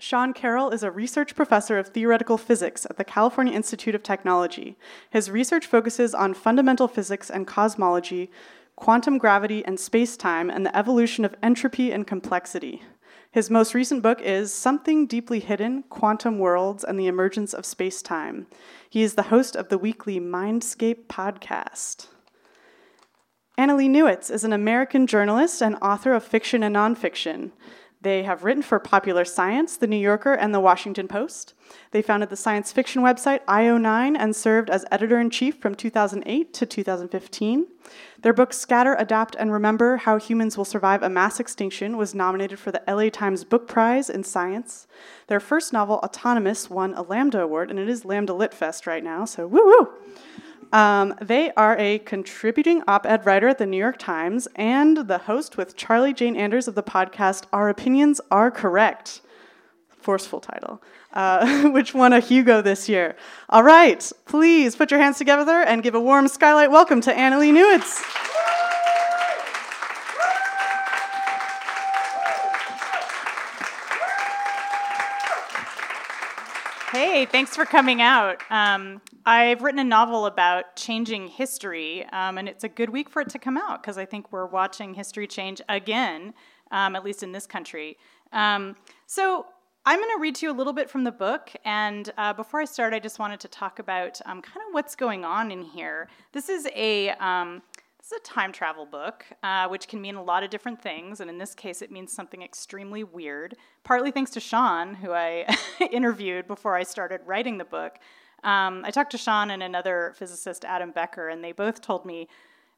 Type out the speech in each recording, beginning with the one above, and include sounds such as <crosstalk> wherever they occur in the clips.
Sean Carroll is a research professor of theoretical physics at the California Institute of Technology. His research focuses on fundamental physics and cosmology, quantum gravity and space time, and the evolution of entropy and complexity. His most recent book is Something Deeply Hidden Quantum Worlds and the Emergence of Space Time. He is the host of the weekly Mindscape podcast. Annalee Newitz is an American journalist and author of fiction and nonfiction. They have written for Popular Science, The New Yorker, and The Washington Post. They founded the science fiction website IO9 and served as editor in chief from 2008 to 2015. Their book Scatter, Adapt, and Remember How Humans Will Survive a Mass Extinction was nominated for the LA Times Book Prize in Science. Their first novel, Autonomous, won a Lambda Award, and it is Lambda Lit Fest right now, so woo woo! Um, they are a contributing op ed writer at the New York Times and the host with Charlie Jane Anders of the podcast Our Opinions Are Correct. Forceful title, uh, <laughs> which won a Hugo this year. All right, please put your hands together and give a warm skylight welcome to Annalee Newitz. Hey, thanks for coming out. Um, I've written a novel about changing history, um, and it's a good week for it to come out because I think we're watching history change again, um, at least in this country. Um, so I'm going to read to you a little bit from the book, and uh, before I start, I just wanted to talk about um, kind of what's going on in here. This is a is a time travel book, uh, which can mean a lot of different things, and in this case, it means something extremely weird. Partly thanks to Sean, who I <laughs> interviewed before I started writing the book. Um, I talked to Sean and another physicist, Adam Becker, and they both told me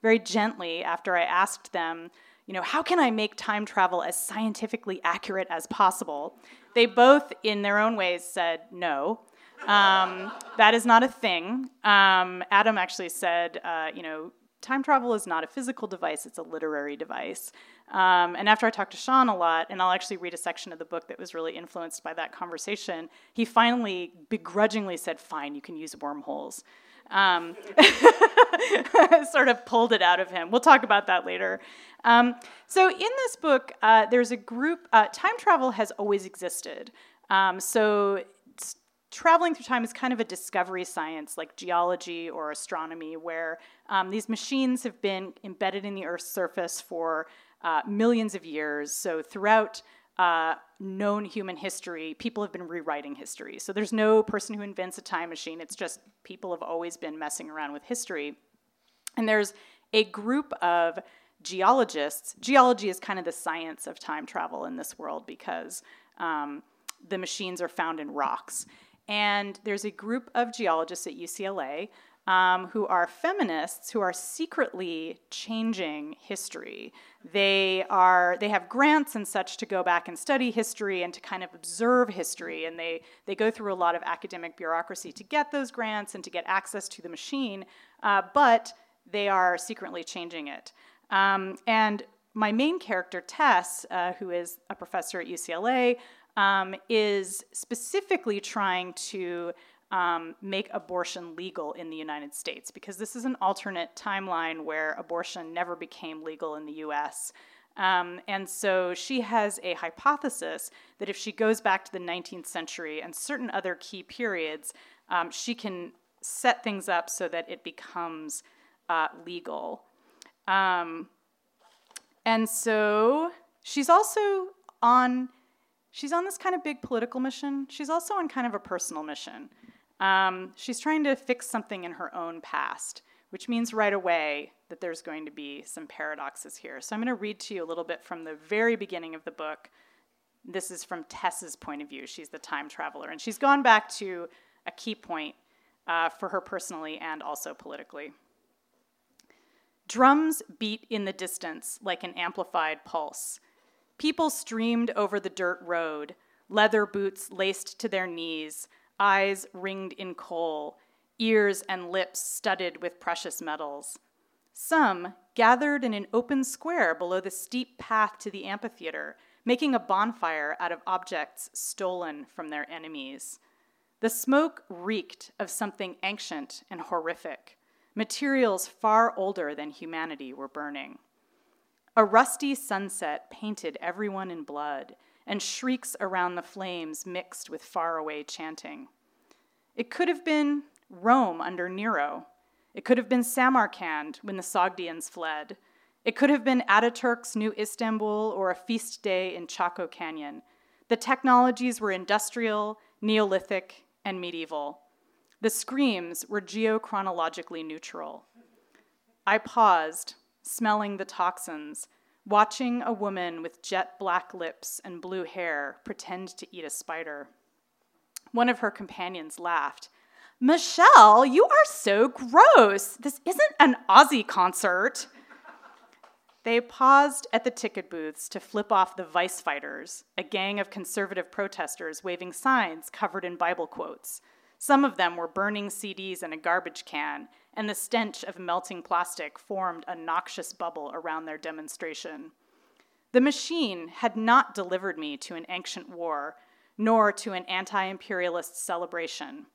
very gently after I asked them, you know, how can I make time travel as scientifically accurate as possible? They both, in their own ways, said no. Um, that is not a thing. Um, Adam actually said, uh, you know, time travel is not a physical device, it's a literary device. Um, and after I talked to Sean a lot, and I'll actually read a section of the book that was really influenced by that conversation, he finally begrudgingly said, Fine, you can use wormholes. Um, <laughs> sort of pulled it out of him. We'll talk about that later. Um, so, in this book, uh, there's a group, uh, time travel has always existed. Um, so, traveling through time is kind of a discovery science like geology or astronomy, where um, these machines have been embedded in the Earth's surface for uh, millions of years. So throughout uh, known human history, people have been rewriting history. So there's no person who invents a time machine. It's just people have always been messing around with history. And there's a group of geologists. Geology is kind of the science of time travel in this world because um, the machines are found in rocks. And there's a group of geologists at UCLA um, who are feminists who are secretly changing history. They are they have grants and such to go back and study history and to kind of observe history, and they they go through a lot of academic bureaucracy to get those grants and to get access to the machine, uh, but they are secretly changing it. Um, and my main character, Tess, uh, who is a professor at UCLA, um, is specifically trying to um, make abortion legal in the United States because this is an alternate timeline where abortion never became legal in the US. Um, and so she has a hypothesis that if she goes back to the 19th century and certain other key periods, um, she can set things up so that it becomes uh, legal. Um, and so she's also on she's on this kind of big political mission. She's also on kind of a personal mission. Um, she's trying to fix something in her own past, which means right away that there's going to be some paradoxes here. So I'm going to read to you a little bit from the very beginning of the book. This is from Tess's point of view. She's the time traveler, and she's gone back to a key point uh, for her personally and also politically. Drums beat in the distance like an amplified pulse. People streamed over the dirt road, leather boots laced to their knees, eyes ringed in kohl, ears and lips studded with precious metals. Some gathered in an open square below the steep path to the amphitheater, making a bonfire out of objects stolen from their enemies. The smoke reeked of something ancient and horrific. Materials far older than humanity were burning. A rusty sunset painted everyone in blood, and shrieks around the flames mixed with faraway chanting. It could have been Rome under Nero. It could have been Samarkand when the Sogdians fled. It could have been Ataturk's New Istanbul or a feast day in Chaco Canyon. The technologies were industrial, Neolithic, and medieval. The screams were geochronologically neutral. I paused, smelling the toxins, watching a woman with jet black lips and blue hair pretend to eat a spider. One of her companions laughed. Michelle, you are so gross. This isn't an Ozzy concert. They paused at the ticket booths to flip off the vice fighters, a gang of conservative protesters waving signs covered in Bible quotes. Some of them were burning CDs in a garbage can, and the stench of melting plastic formed a noxious bubble around their demonstration. The machine had not delivered me to an ancient war, nor to an anti imperialist celebration.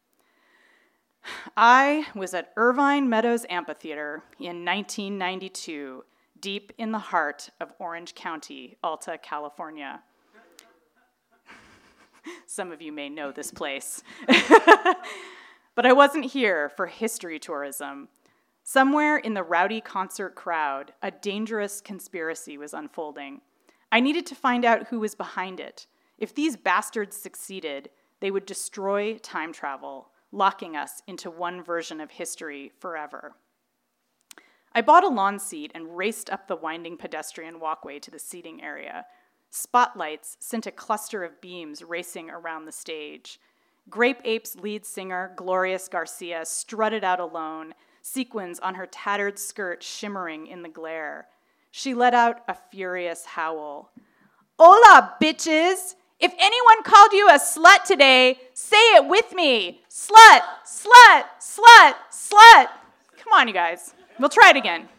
I was at Irvine Meadows Amphitheater in 1992 deep in the heart of Orange County, Alta, California. Some of you may know this place. <laughs> but I wasn't here for history tourism. Somewhere in the rowdy concert crowd, a dangerous conspiracy was unfolding. I needed to find out who was behind it. If these bastards succeeded, they would destroy time travel, locking us into one version of history forever. I bought a lawn seat and raced up the winding pedestrian walkway to the seating area. Spotlights sent a cluster of beams racing around the stage. Grape Ape's lead singer, Glorious Garcia, strutted out alone, sequins on her tattered skirt shimmering in the glare. She let out a furious howl. Hola, bitches! If anyone called you a slut today, say it with me. Slut, slut, slut, slut. Come on, you guys. We'll try it again.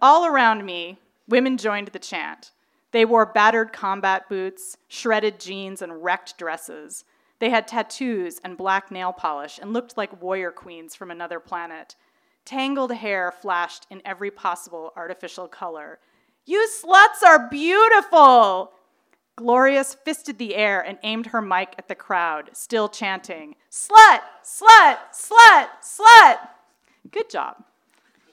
All around me, women joined the chant. They wore battered combat boots, shredded jeans, and wrecked dresses. They had tattoos and black nail polish and looked like warrior queens from another planet. Tangled hair flashed in every possible artificial color. You sluts are beautiful! Glorious fisted the air and aimed her mic at the crowd, still chanting, Slut, slut, slut, slut! Good job.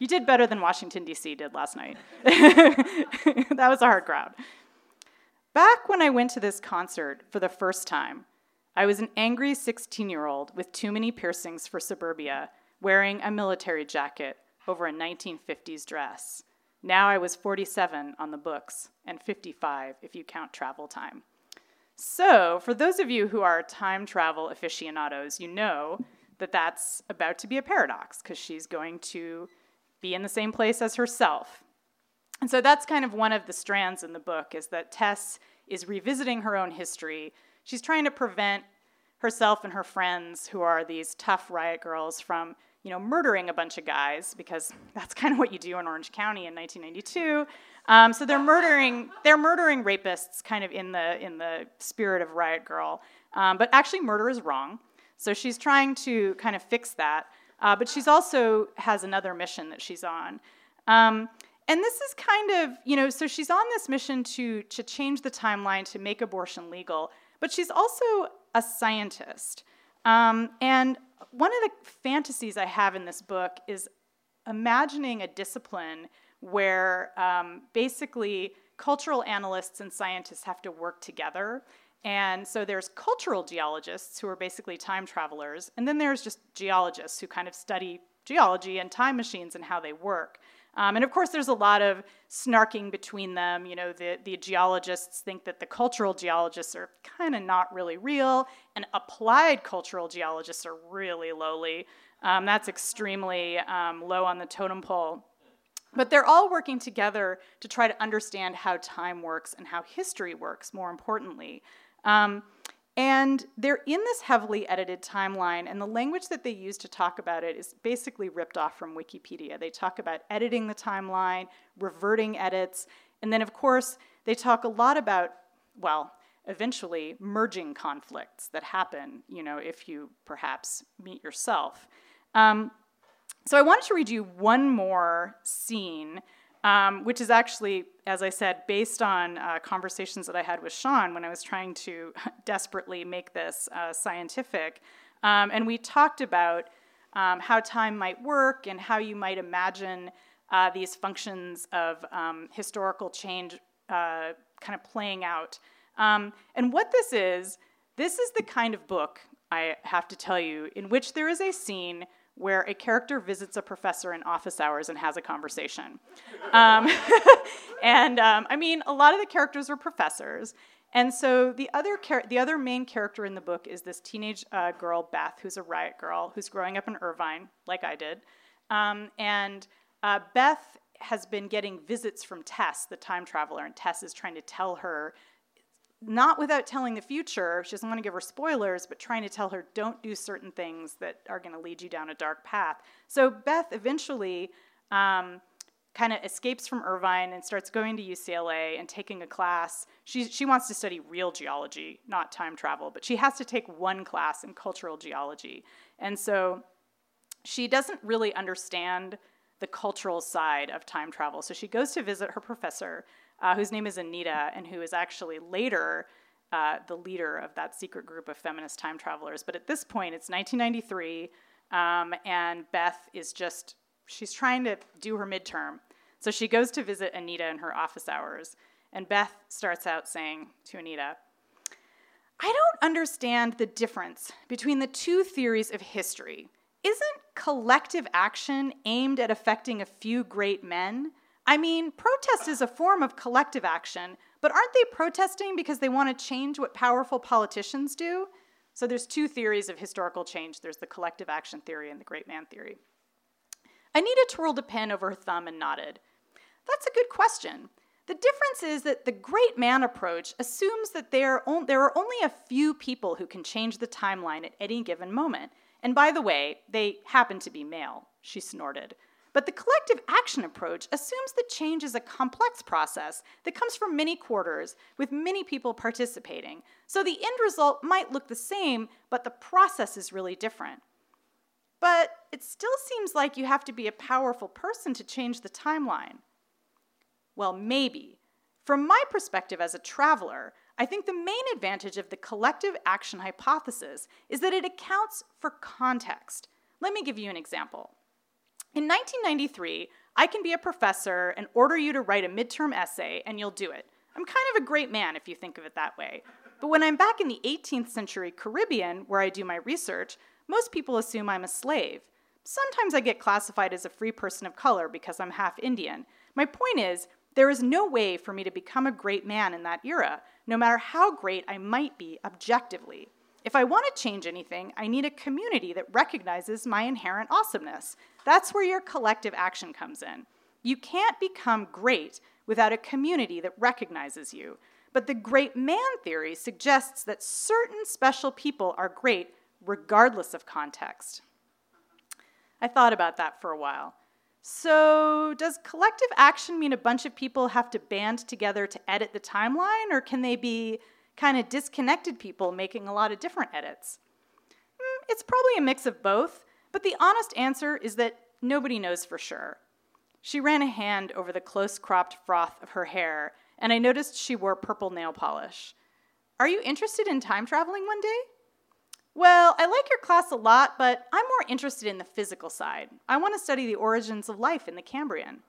You did better than Washington, D.C. did last night. <laughs> that was a hard crowd. Back when I went to this concert for the first time, I was an angry 16 year old with too many piercings for suburbia, wearing a military jacket over a 1950s dress. Now I was 47 on the books, and 55 if you count travel time. So, for those of you who are time travel aficionados, you know that that's about to be a paradox because she's going to be in the same place as herself. And so that's kind of one of the strands in the book is that Tess is revisiting her own history. She's trying to prevent herself and her friends, who are these tough riot girls, from you know murdering a bunch of guys because that's kind of what you do in Orange County in 1992. Um, so they're murdering they're murdering rapists, kind of in the in the spirit of Riot Girl. Um, but actually, murder is wrong. So she's trying to kind of fix that. Uh, but she's also has another mission that she's on. Um, and this is kind of, you know, so she's on this mission to, to change the timeline to make abortion legal, but she's also a scientist. Um, and one of the fantasies I have in this book is imagining a discipline where um, basically cultural analysts and scientists have to work together and so there's cultural geologists who are basically time travelers, and then there's just geologists who kind of study geology and time machines and how they work. Um, and of course, there's a lot of snarking between them. You know, the, the geologists think that the cultural geologists are kind of not really real, and applied cultural geologists are really lowly. Um, that's extremely um, low on the totem pole. But they're all working together to try to understand how time works and how history works, more importantly. Um, And they're in this heavily edited timeline, and the language that they use to talk about it is basically ripped off from Wikipedia. They talk about editing the timeline, reverting edits, and then, of course, they talk a lot about, well, eventually merging conflicts that happen, you know, if you perhaps meet yourself. Um, so I wanted to read you one more scene, um, which is actually, as I said, based on uh, conversations that I had with Sean when I was trying to <laughs> desperately make this uh, scientific. Um, and we talked about um, how time might work and how you might imagine uh, these functions of um, historical change uh, kind of playing out. Um, and what this is, this is the kind of book, I have to tell you, in which there is a scene where a character visits a professor in office hours and has a conversation. Um, <laughs> and um, I mean, a lot of the characters are professors. And so the other, char- the other main character in the book is this teenage uh, girl, Beth, who's a riot girl, who's growing up in Irvine, like I did. Um, and uh, Beth has been getting visits from Tess, the time traveler, and Tess is trying to tell her, not without telling the future, she doesn't want to give her spoilers, but trying to tell her, don't do certain things that are going to lead you down a dark path. So Beth eventually um, kind of escapes from Irvine and starts going to UCLA and taking a class. She, she wants to study real geology, not time travel, but she has to take one class in cultural geology. And so she doesn't really understand the cultural side of time travel. So she goes to visit her professor, uh, whose name is Anita, and who is actually later uh, the leader of that secret group of feminist time travelers. But at this point, it's 1993, um, and Beth is just, she's trying to do her midterm. So she goes to visit Anita in her office hours, and Beth starts out saying to Anita, I don't understand the difference between the two theories of history isn't collective action aimed at affecting a few great men? I mean, protest is a form of collective action, but aren't they protesting because they want to change what powerful politicians do? So there's two theories of historical change. There's the collective action theory and the great man theory. Anita twirled a pen over her thumb and nodded. That's a good question. The difference is that the great man approach assumes that there are, there are only a few people who can change the timeline at any given moment, and by the way, they happen to be male, she snorted. But the collective action approach assumes that change is a complex process that comes from many quarters, with many people participating. So the end result might look the same, but the process is really different. But it still seems like you have to be a powerful person to change the timeline. Well, maybe. From my perspective as a traveler, I think the main advantage of the collective action hypothesis is that it accounts for context. Let me give you an example. In 1993, I can be a professor and order you to write a midterm essay, and you'll do it. I'm kind of a great man if you think of it that way. But when I'm back in the 18th century Caribbean, where I do my research, most people assume I'm a slave. Sometimes I get classified as a free person of color because I'm half Indian. My point is, there is no way for me to become a great man in that era, no matter how great I might be objectively. If I want to change anything, I need a community that recognizes my inherent awesomeness. That's where your collective action comes in. You can't become great without a community that recognizes you. But the great man theory suggests that certain special people are great regardless of context. I thought about that for a while. So, does collective action mean a bunch of people have to band together to edit the timeline, or can they be kind of disconnected people making a lot of different edits? Mm, it's probably a mix of both, but the honest answer is that nobody knows for sure. She ran a hand over the close cropped froth of her hair, and I noticed she wore purple nail polish. Are you interested in time traveling one day? Well, I like your class a lot, but I'm more interested in the physical side. I want to study the origins of life in the Cambrian.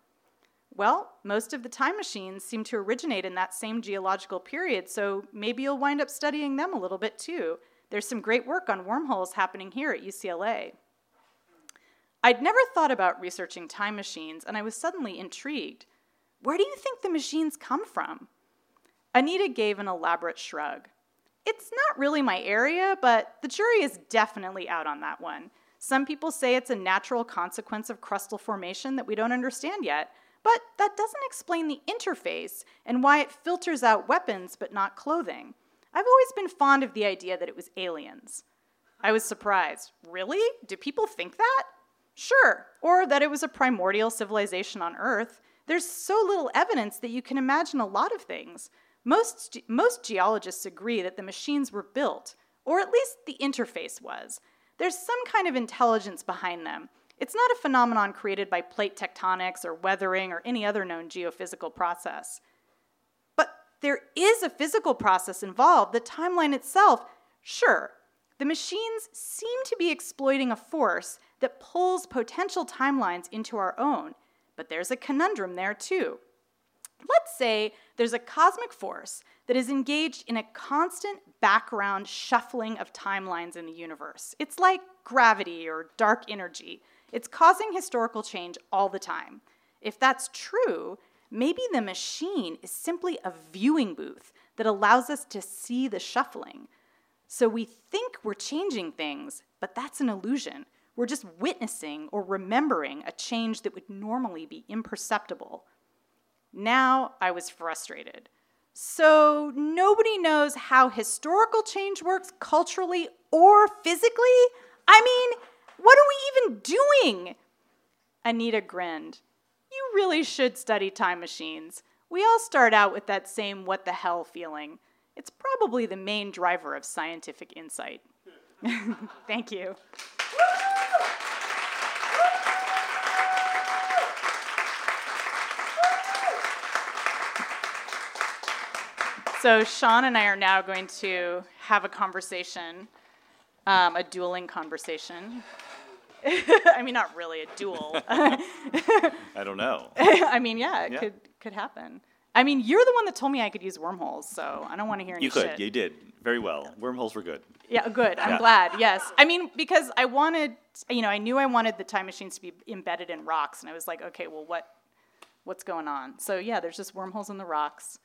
Well, most of the time machines seem to originate in that same geological period, so maybe you'll wind up studying them a little bit too. There's some great work on wormholes happening here at UCLA. I'd never thought about researching time machines, and I was suddenly intrigued. Where do you think the machines come from? Anita gave an elaborate shrug. It's not really my area, but the jury is definitely out on that one. Some people say it's a natural consequence of crustal formation that we don't understand yet, but that doesn't explain the interface and why it filters out weapons but not clothing. I've always been fond of the idea that it was aliens. I was surprised. Really? Do people think that? Sure. Or that it was a primordial civilization on Earth. There's so little evidence that you can imagine a lot of things. Most, most geologists agree that the machines were built, or at least the interface was. There's some kind of intelligence behind them. It's not a phenomenon created by plate tectonics or weathering or any other known geophysical process. But there is a physical process involved, the timeline itself. Sure, the machines seem to be exploiting a force that pulls potential timelines into our own, but there's a conundrum there too. Let's say there's a cosmic force that is engaged in a constant background shuffling of timelines in the universe. It's like gravity or dark energy. It's causing historical change all the time. If that's true, maybe the machine is simply a viewing booth that allows us to see the shuffling. So we think we're changing things, but that's an illusion. We're just witnessing or remembering a change that would normally be imperceptible. Now I was frustrated. So nobody knows how historical change works culturally or physically? I mean, what are we even doing? Anita grinned. You really should study time machines. We all start out with that same what the hell feeling. It's probably the main driver of scientific insight. <laughs> Thank you. So Sean and I are now going to have a conversation, um, a dueling conversation. <laughs> I mean, not really a duel. <laughs> I don't know. <laughs> I mean, yeah, it Yeah. could could happen. I mean, you're the one that told me I could use wormholes, so I don't want to hear any You could. shit. You did very well. Wormholes were good. Yeah, good. I'm Yeah. glad. Yes. I mean, because I wanted, you know, I knew I wanted the time machines to be embedded in rocks, and I was like, okay, well, what, what's going on? So yeah, there's just wormholes in the rocks,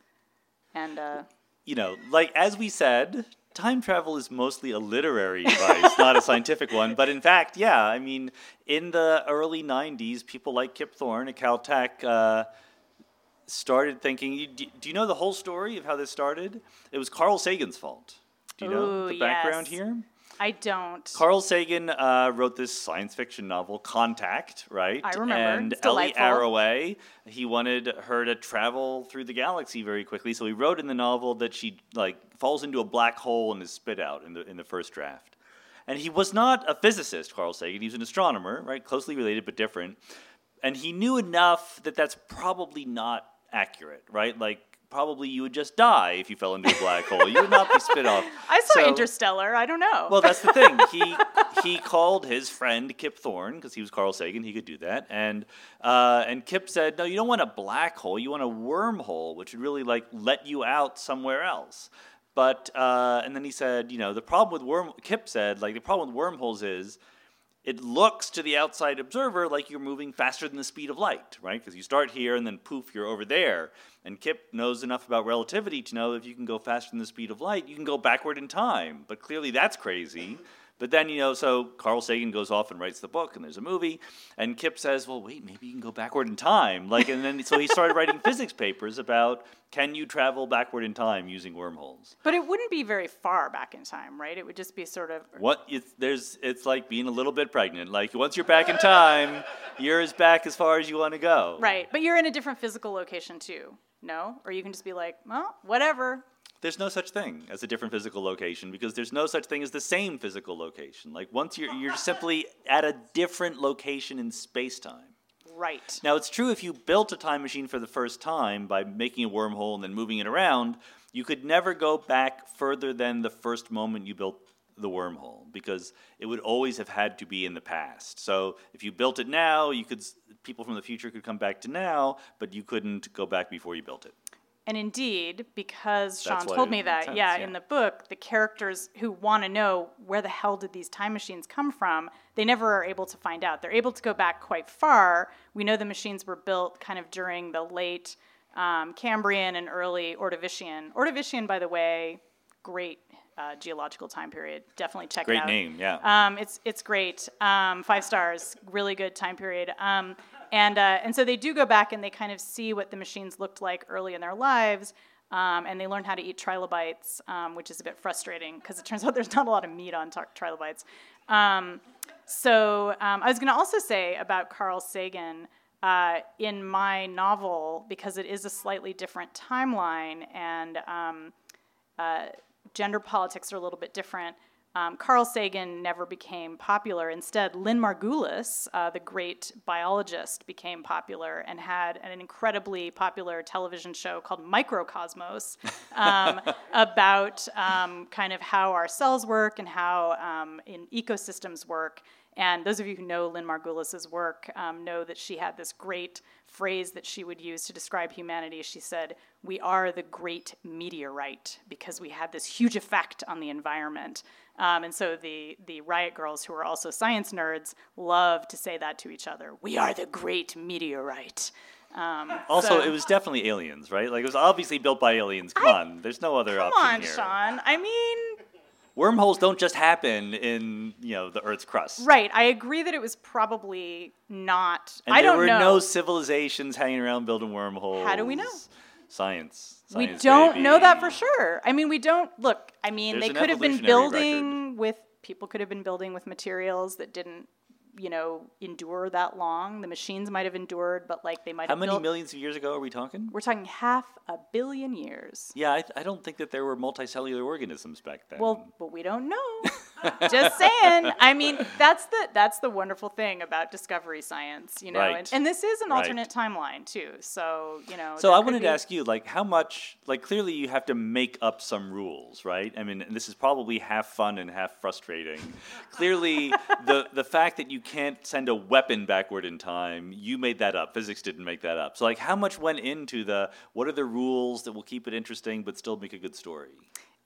and uh, You know, like as we said, time travel is mostly a literary device, not a scientific one. But in fact, yeah, I mean, in the early '90s, people like Kip Thorne at Caltech. Uh, started thinking. Do you know the whole story of how this started? It was Carl Sagan's fault. Do you know Ooh, the background yes. here? I don't. Carl Sagan uh, wrote this science fiction novel, Contact, right? I remember. And It's Ellie delightful. Arroway, he wanted her to travel through the galaxy very quickly, so he wrote in the novel that she like falls into a black hole and is spit out in the in the first draft. And he was not a physicist, Carl Sagan. He was an astronomer, right? Closely related but different. And he knew enough that that's probably not accurate, right? Like probably you would just die if you fell into a black hole. You would not be spit off. <laughs> I saw So- Interstellar. I don't know. well, that's the thing. <laughs> He he called his friend Kip Thorne because he was Carl Sagan. He could do that, and uh, and Kip said, "No, you don't want a black hole. You want a wormhole, which would really like let you out somewhere else." But uh, and then he said, you know, the problem with worm. Kip said, like the problem with wormholes is it looks to the outside observer like you're moving faster than the speed of light, right? Because you start here and then poof, you're over there. And Kip knows enough about relativity to know if you can go faster than the speed of light, you can go backward in time. But clearly that's crazy. But then, you know, so Carl Sagan goes off and writes the book, and there's a movie, and Kip says, well, wait, maybe you can go backward in time. Like, and then, so he started writing <laughs> physics papers about can you travel backward in time using wormholes? but it wouldn't be very far back in time, right? It would just be sort of. What it's there's it's like being a little bit pregnant. Like once you're back in time, <laughs> you're as back as far as you want to go. Right, but you're in a different physical location too. No, or you can just be like, well, whatever. There's no such thing as a different physical location because there's no such thing as the same physical location. Like once you're you're <laughs> simply at a different location in space time. Right. Now it's true if you built a time machine for the first time by making a wormhole and then moving it around, you could never go back further than the first moment you built the wormhole because it would always have had to be in the past. So if you built it now, you could people from the future could come back to now, but you couldn't go back before you built it. And indeed, because Sean That's told me that, sense, yeah, yeah. in the book, the characters who want to know where the hell did these time machines come from, they never are able to find out. They're able to go back quite far. We know the machines were built kind of during the late um, Cambrian and early Ordovician. Ordovician, by the way, great uh, geological time period. Definitely check it out. Great name, yeah. Um, it's it's great. Um, five stars. Really good time period. And uh, and so they do go back and they kind of see what the machines looked like early in their lives. Um, and they learn how to eat trilobites, um, which is a bit frustrating because it turns <laughs> out there's not a lot of meat on trilobites. Um, so um, I was going to also say about Carl Sagan. Uh, in my novel, because it is a slightly different timeline and um, uh, gender politics are a little bit different, um, Carl Sagan never became popular. Instead, Lynn Margulis, uh, the great biologist, became popular and had an incredibly popular television show called Microcosmos <laughs> um, about um, kind of how our cells work and how um, in ecosystems work. And those of you who know Lynn Margulis's work um, know that she had this great phrase that she would use to describe humanity. She said, "We are the great meteorite because we had this huge effect on the environment." Um, and so the the Riot Girls, who are also science nerds, love to say that to each other. We are the great meteorite. Um, <laughs> Also, so- it was definitely aliens, right? Like it was obviously built by aliens. Come on, there's no other Come option Come on, here. Sean. I mean, Wormholes don't just happen in you know the Earth's crust. right. I agree that it was probably not. And I don't know. There were no civilizations hanging around building wormholes. How do we know? Science. We don't know that for sure. I mean, we don't look. I mean, There's they could have been building with people could have been building with materials that didn't, you know, endure that long. The machines might have endured, but like they might How have many built. millions of years ago are we talking? We're talking half a billion years. Yeah, I, I don't think that there were multicellular organisms back then. Well, but we don't know. <laughs> Just saying. I mean, that's the that's the wonderful thing about discovery science, you know. Right. And, and this is an Right. alternate timeline too. So you know. So I wanted be- to ask you, like, how much, like, clearly you have to make up some rules, right? I mean, and this is probably half fun and half frustrating. clearly, the the fact that you can't send a weapon backward in time, you made that up. Physics didn't make that up. So, like, how much went into the what are the rules that will keep it interesting but still make a good story?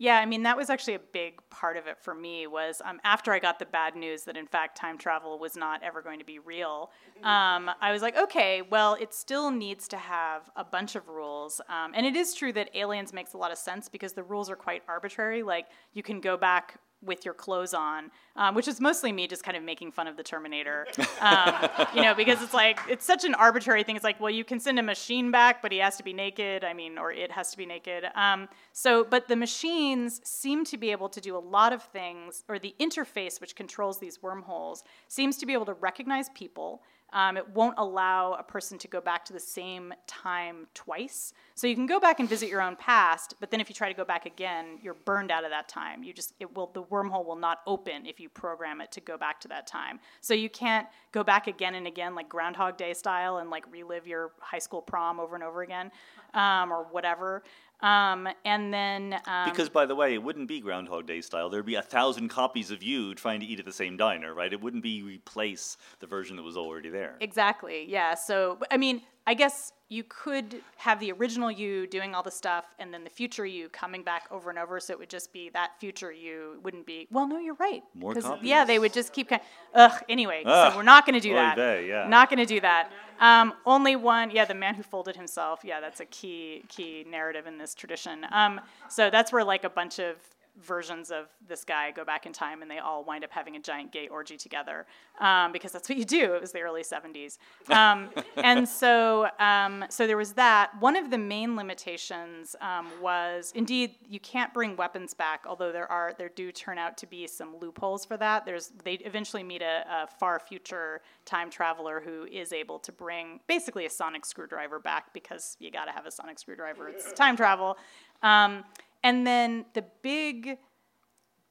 Yeah, I mean that was actually a big part of it for me. Was um, after I got the bad news that in fact time travel was not ever going to be real. Um, I was like, okay, well, it still needs to have a bunch of rules, um, and it is true that aliens makes a lot of sense because the rules are quite arbitrary. Like you can go back with your clothes on, um, which is mostly me just kind of making fun of the Terminator, um, <laughs> you know, because it's like it's such an arbitrary thing. It's like, well, you can send a machine back, but he has to be naked. I mean, or it has to be naked. Um, so, but the machines seem to be able to do a lot of things, or the interface which controls these wormholes seems to be able to recognize people. Um, it won't allow a person to go back to the same time twice. So you can go back and visit your own past, but then if you try to go back again, you're burned out of that time. You just it will the wormhole will not open if you program it to go back to that time. So you can't go back again and again like Groundhog Day style and like relive your high school prom over and over again, um, or whatever. Um, and then um, Because, by the way, it wouldn't be Groundhog Day style. There'd be a thousand copies of you trying to eat at the same diner, right? It wouldn't be replace the version that was already there. Exactly. Yeah. So, I mean, I guess you could have the original you doing all the stuff and then the future you coming back over and over. So it would just be that future you wouldn't be, well, no, you're right. More copies. Yeah, they would just keep kind ugh, anyway. Ugh. So we're not going to do that. yeah. Not going to do that. Um, only one, yeah, the man who folded himself. Yeah, that's a key, key narrative in this tradition. Um, so that's where like a bunch of versions of this guy go back in time and they all wind up having a giant gay orgy together um, because that's what you do. It was the early 70s. Um, <laughs> and so, um, so there was that. One of the main limitations um, was indeed you can't bring weapons back, although there are there do turn out to be some loopholes for that. There's they eventually meet a, a far future time traveler who is able to bring basically a sonic screwdriver back because you got to have a sonic screwdriver. It's time travel. Um, and then the big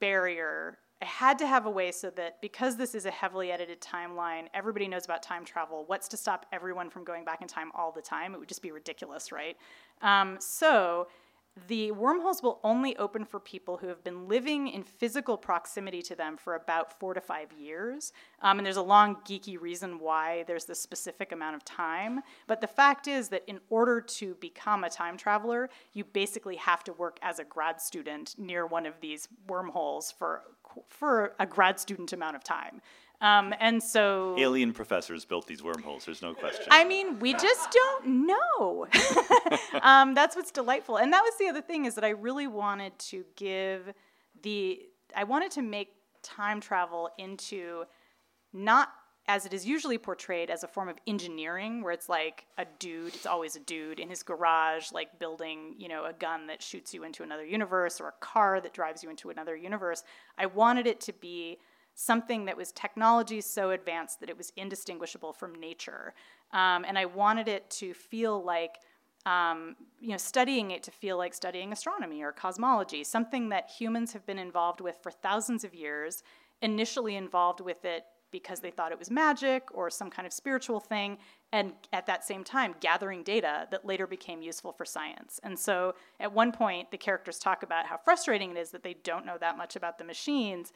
barrier I had to have a way so that because this is a heavily edited timeline, everybody knows about time travel. What's to stop everyone from going back in time all the time? It would just be ridiculous, right? Um, so the wormholes will only open for people who have been living in physical proximity to them for about four to five years. Um, and there's a long, geeky reason why there's this specific amount of time. But the fact is that in order to become a time traveler, you basically have to work as a grad student near one of these wormholes for, for a grad student amount of time. Um, and so. Alien professors built these wormholes. There's no question. I mean, we just don't know. <laughs> um, that's what's delightful. And that was the other thing is that I really wanted to give the, I wanted to make time travel into not as it is usually portrayed as a form of engineering where it's like a dude it's always a dude in his garage like building you know a gun that shoots you into another universe or a car that drives you into another universe i wanted it to be something that was technology so advanced that it was indistinguishable from nature um, and i wanted it to feel like um, you know, studying it to feel like studying astronomy or cosmology, something that humans have been involved with for thousands of years, initially involved with it because they thought it was magic or some kind of spiritual thing, and at that same time, gathering data that later became useful for science. And so at one point, the characters talk about how frustrating it is that they don't know that much about the machines,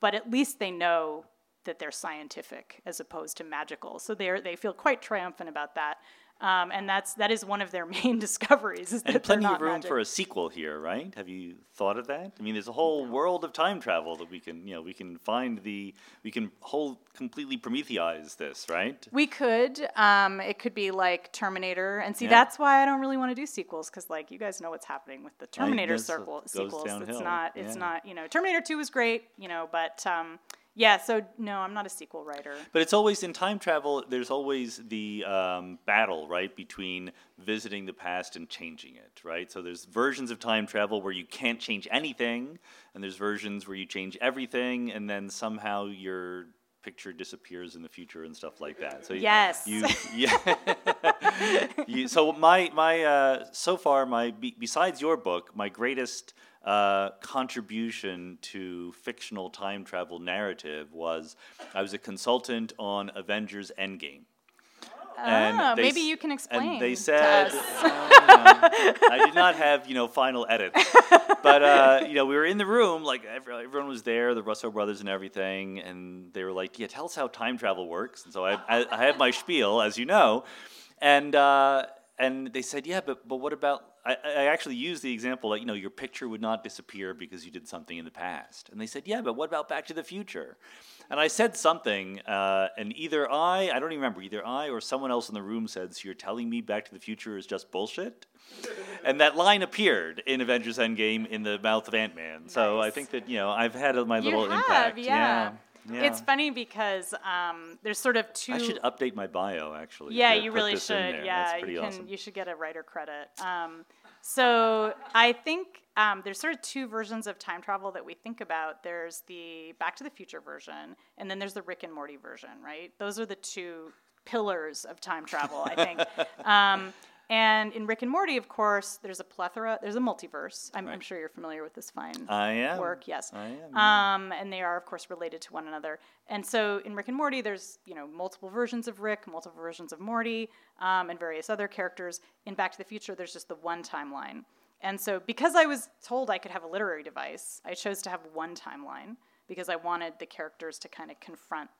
but at least they know that they're scientific as opposed to magical. So they they feel quite triumphant about that. Um, and that's that is one of their <laughs> main discoveries. Is and plenty of room magic. for a sequel here, right? Have you thought of that? I mean, there's a whole world of time travel that we can, you know, we can find the, we can whole completely Prometheize this, right? We could. Um, it could be like Terminator, and see Yeah. that's why I don't really want to do sequels because like you guys know what's happening with the Terminator circle sequels. downhill. It's not. It's Yeah. not. You know, Terminator Two was great. You know, but um, yeah. So no, I'm not a sequel writer. But it's always in time travel. There's always the um, battle, right, between visiting the past and changing it, right? So there's versions of time travel where you can't change anything, and there's versions where you change everything, and then somehow your picture disappears in the future and stuff like that. So Yes. you, yeah. <laughs> you, so my my uh, so far my besides your book, my greatest uh, contribution to fictional time travel narrative was I was a consultant on Avengers Endgame. And Ah, maybe s- you can explain. And they said, you I did not have you know final edits, <laughs> but uh, you know we were in the room, like every- everyone was there, the Russo brothers and everything, and they were like, "Yeah, tell us how time travel works." And so I, I, I had my spiel, as you know, and uh, and they said, "Yeah, but but what about?" I, I actually used the example that you know your picture would not disappear because you did something in the past, and they said, "Yeah, but what about Back to the Future?" And I said something, uh, and either I, I don't even remember, either I or someone else in the room said, So you're telling me Back to the Future is just bullshit? <laughs> and that line appeared in Avengers Endgame in the mouth of Ant Man. So I think that, you know, I've had my little have, impact. yeah. yeah. It's funny because um, there's sort of two. I should update my bio, actually. Yeah, you really should. Yeah, That's pretty you can. awesome. You should get a writer credit. Um, so I think um, there's sort of two versions of time travel that we think about. There's the Back to the Future version, and then there's the Rick and Morty version. Right? Those are the two pillars of time travel. I think. <laughs> um, and in Rick and Morty, of course, there's a plethora. There's a multiverse. I'm, I'm sure you're familiar with this fine I am. work. Yes. I am. Um, and they are, of course, related to one another. And so in Rick and Morty, there's you know multiple versions of Rick, multiple versions of Morty, um, and various other characters. In Back to the Future, there's just the one timeline. And so because I was told I could have a literary device, I chose to have one timeline because I wanted the characters to kind of confront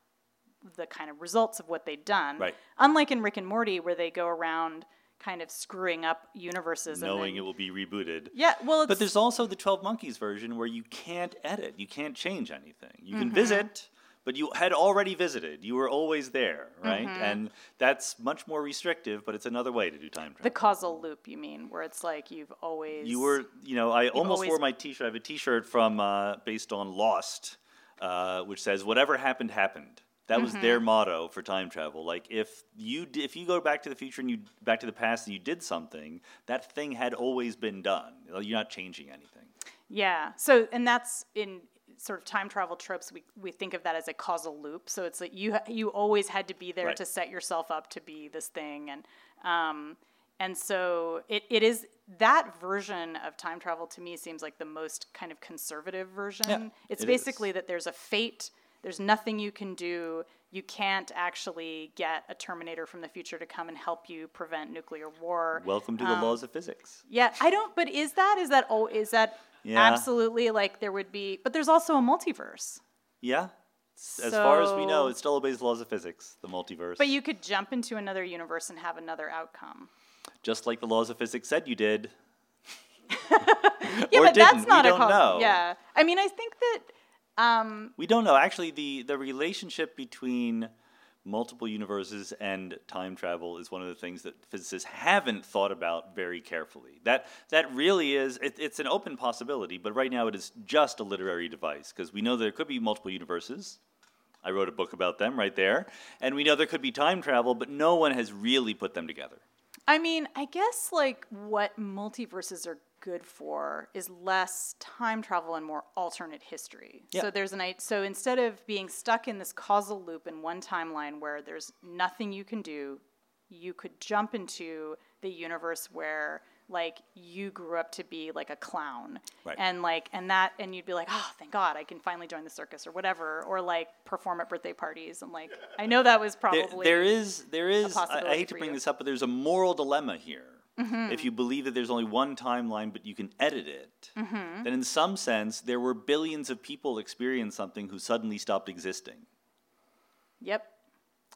the kind of results of what they'd done. Right. Unlike in Rick and Morty, where they go around kind of screwing up universes. and Knowing then- it will be rebooted. Yeah, well, it's, But there's also the 12 Monkeys version where you can't edit. You can't change anything. You Mm-hmm. can visit, but you had already visited. You were always there, right? Mm-hmm. And that's much more restrictive, but it's another way to do time travel. the causal loop, you mean, where it's like you've always you were, you know, I almost wore my T-shirt. I have a T-shirt from uh, based on Lost, uh, which says "Whatever happened happened." That was Mm-hmm. their motto for time travel. Like if you if you go back to the future and you back to the past and you did something, that thing had always been done. You're not changing anything. Yeah. So, and that's in sort of time travel tropes. We we think of that as a causal loop. So it's like you you always had to be there Right. to set yourself up to be this thing, and um, and so it, it is that version of time travel to me seems like the most kind of conservative version. it's it basically that there's a fate. There's nothing you can do. You can't actually get a Terminator from the future to come and help you prevent nuclear war. Welcome to the um, laws of physics. Yeah, I don't. But is that is that oh is that Yeah. absolutely like there would be? But there's also a multiverse. Yeah. S- As far as we know, it still obeys the laws of physics, the multiverse. But you could jump into another universe and have another outcome. Just like the laws of physics said you did. <laughs> Yeah, Or but didn't. that's not we a don't call. know. Yeah, I mean, I think that um, We don't know. Actually, the, the relationship between multiple universes and time travel is one of the things that physicists haven't thought about very carefully. That that really is it, it's an open possibility, but right now it is just a literary device because we know there could be multiple universes. I wrote a book about them right there. And we know there could be time travel, but no one has really put them together. I mean, I guess like what multiverses are good for is less time travel and more alternate history. Yeah. So there's an so instead of being stuck in this causal loop in one timeline where there's nothing you can do, you could jump into the universe where like you grew up to be like a clown Right. and like and that and you'd be like oh thank god i can finally join the circus or whatever or like perform at birthday parties and like i know that was There, probably there is, there is. I, I hate to bring you. this up, but there's a moral dilemma here. If you mm-hmm. believe that there's only one timeline, but you can edit it, mm-hmm. then in some sense there were billions of people experience something who suddenly stopped existing, yep.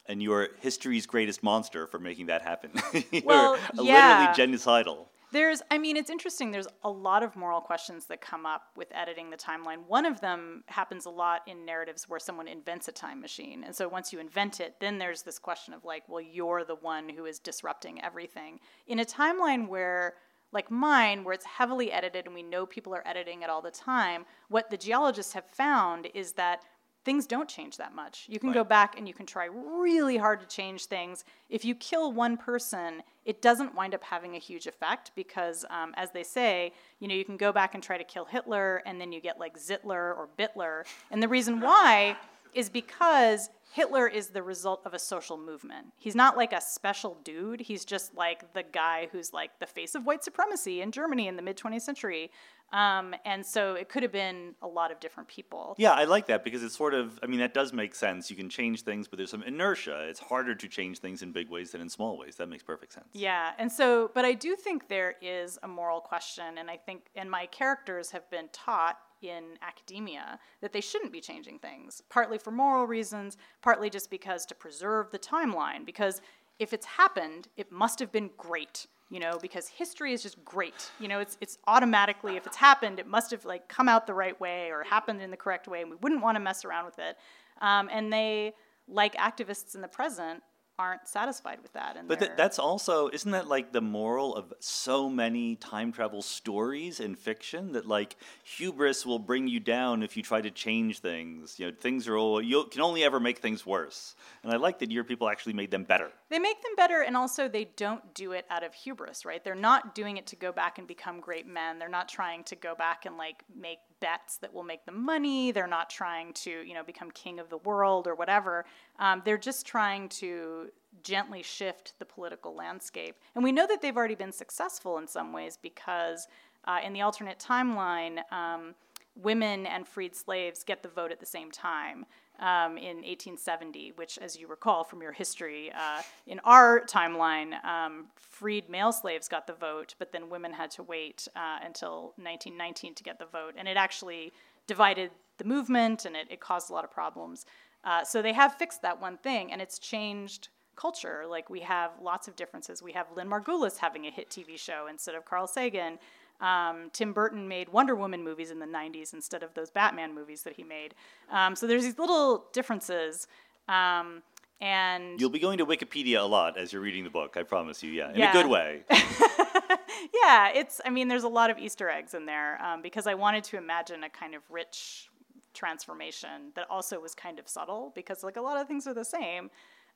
And you're history's greatest monster for making that happen. <laughs> you're Well, literally genocidal. There's, I mean, it's interesting. There's a lot of moral questions that come up with editing the timeline. One of them happens a lot in narratives where someone invents a time machine. And so once you invent it, then there's this question of like, well, you're the one who is disrupting everything. In a timeline where, like mine, where it's heavily edited and we know people are editing it all the time, what the geologists have found is that things don't change that much. You can go back and you can try really hard to change things. If you kill one person, it doesn't wind up having a huge effect because, um, as they say, you know, you can go back and try to kill Hitler, and then you get like Zitler or Bitler. And the reason why is because Hitler is the result of a social movement. He's not like a special dude. He's just like the guy who's like the face of white supremacy in Germany in the mid 20th century. Um, and so it could have been a lot of different people. Yeah, I like that because it's sort of, I mean, that does make sense. You can change things, but there's some inertia. It's harder to change things in big ways than in small ways. That makes perfect sense. Yeah, and so, but I do think there is a moral question, and I think, and my characters have been taught in academia that they shouldn't be changing things, partly for moral reasons, partly just because to preserve the timeline, because if it's happened, it must have been great. You know, because history is just great. You know, it's it's automatically if it's happened, it must have like come out the right way or happened in the correct way, and we wouldn't want to mess around with it. Um, and they, like activists in the present, aren't satisfied with that. And But th- that's also, isn't that like the moral of so many time travel stories in fiction? That like hubris will bring you down if you try to change things. You know, things are all, you can only ever make things worse. And I like that your people actually made them better. They make them better, and also they don't do it out of hubris, right? They're not doing it to go back and become great men. They're not trying to go back and like make bets that will make them money. They're not trying to, you know, become king of the world or whatever. Um, they're just trying to gently shift the political landscape. And we know that they've already been successful in some ways because uh, in the alternate timeline, um, women and freed slaves get the vote at the same time um, in 1870, which, as you recall from your history, uh, in our timeline, um, freed male slaves got the vote, but then women had to wait uh, until 1919 to get the vote. And it actually divided the movement and it, it caused a lot of problems. Uh, so they have fixed that one thing, and it's changed culture. Like we have lots of differences. We have Lynn Margulis having a hit TV show instead of Carl Sagan. Um, Tim Burton made Wonder Woman movies in the 90s instead of those Batman movies that he made. Um, so there's these little differences. Um, and You'll be going to Wikipedia a lot as you're reading the book, I promise you. Yeah, in a good way. <laughs> yeah, it's, I mean, there's a lot of Easter eggs in there um, because I wanted to imagine a kind of rich transformation that also was kind of subtle because, like, a lot of things are the same.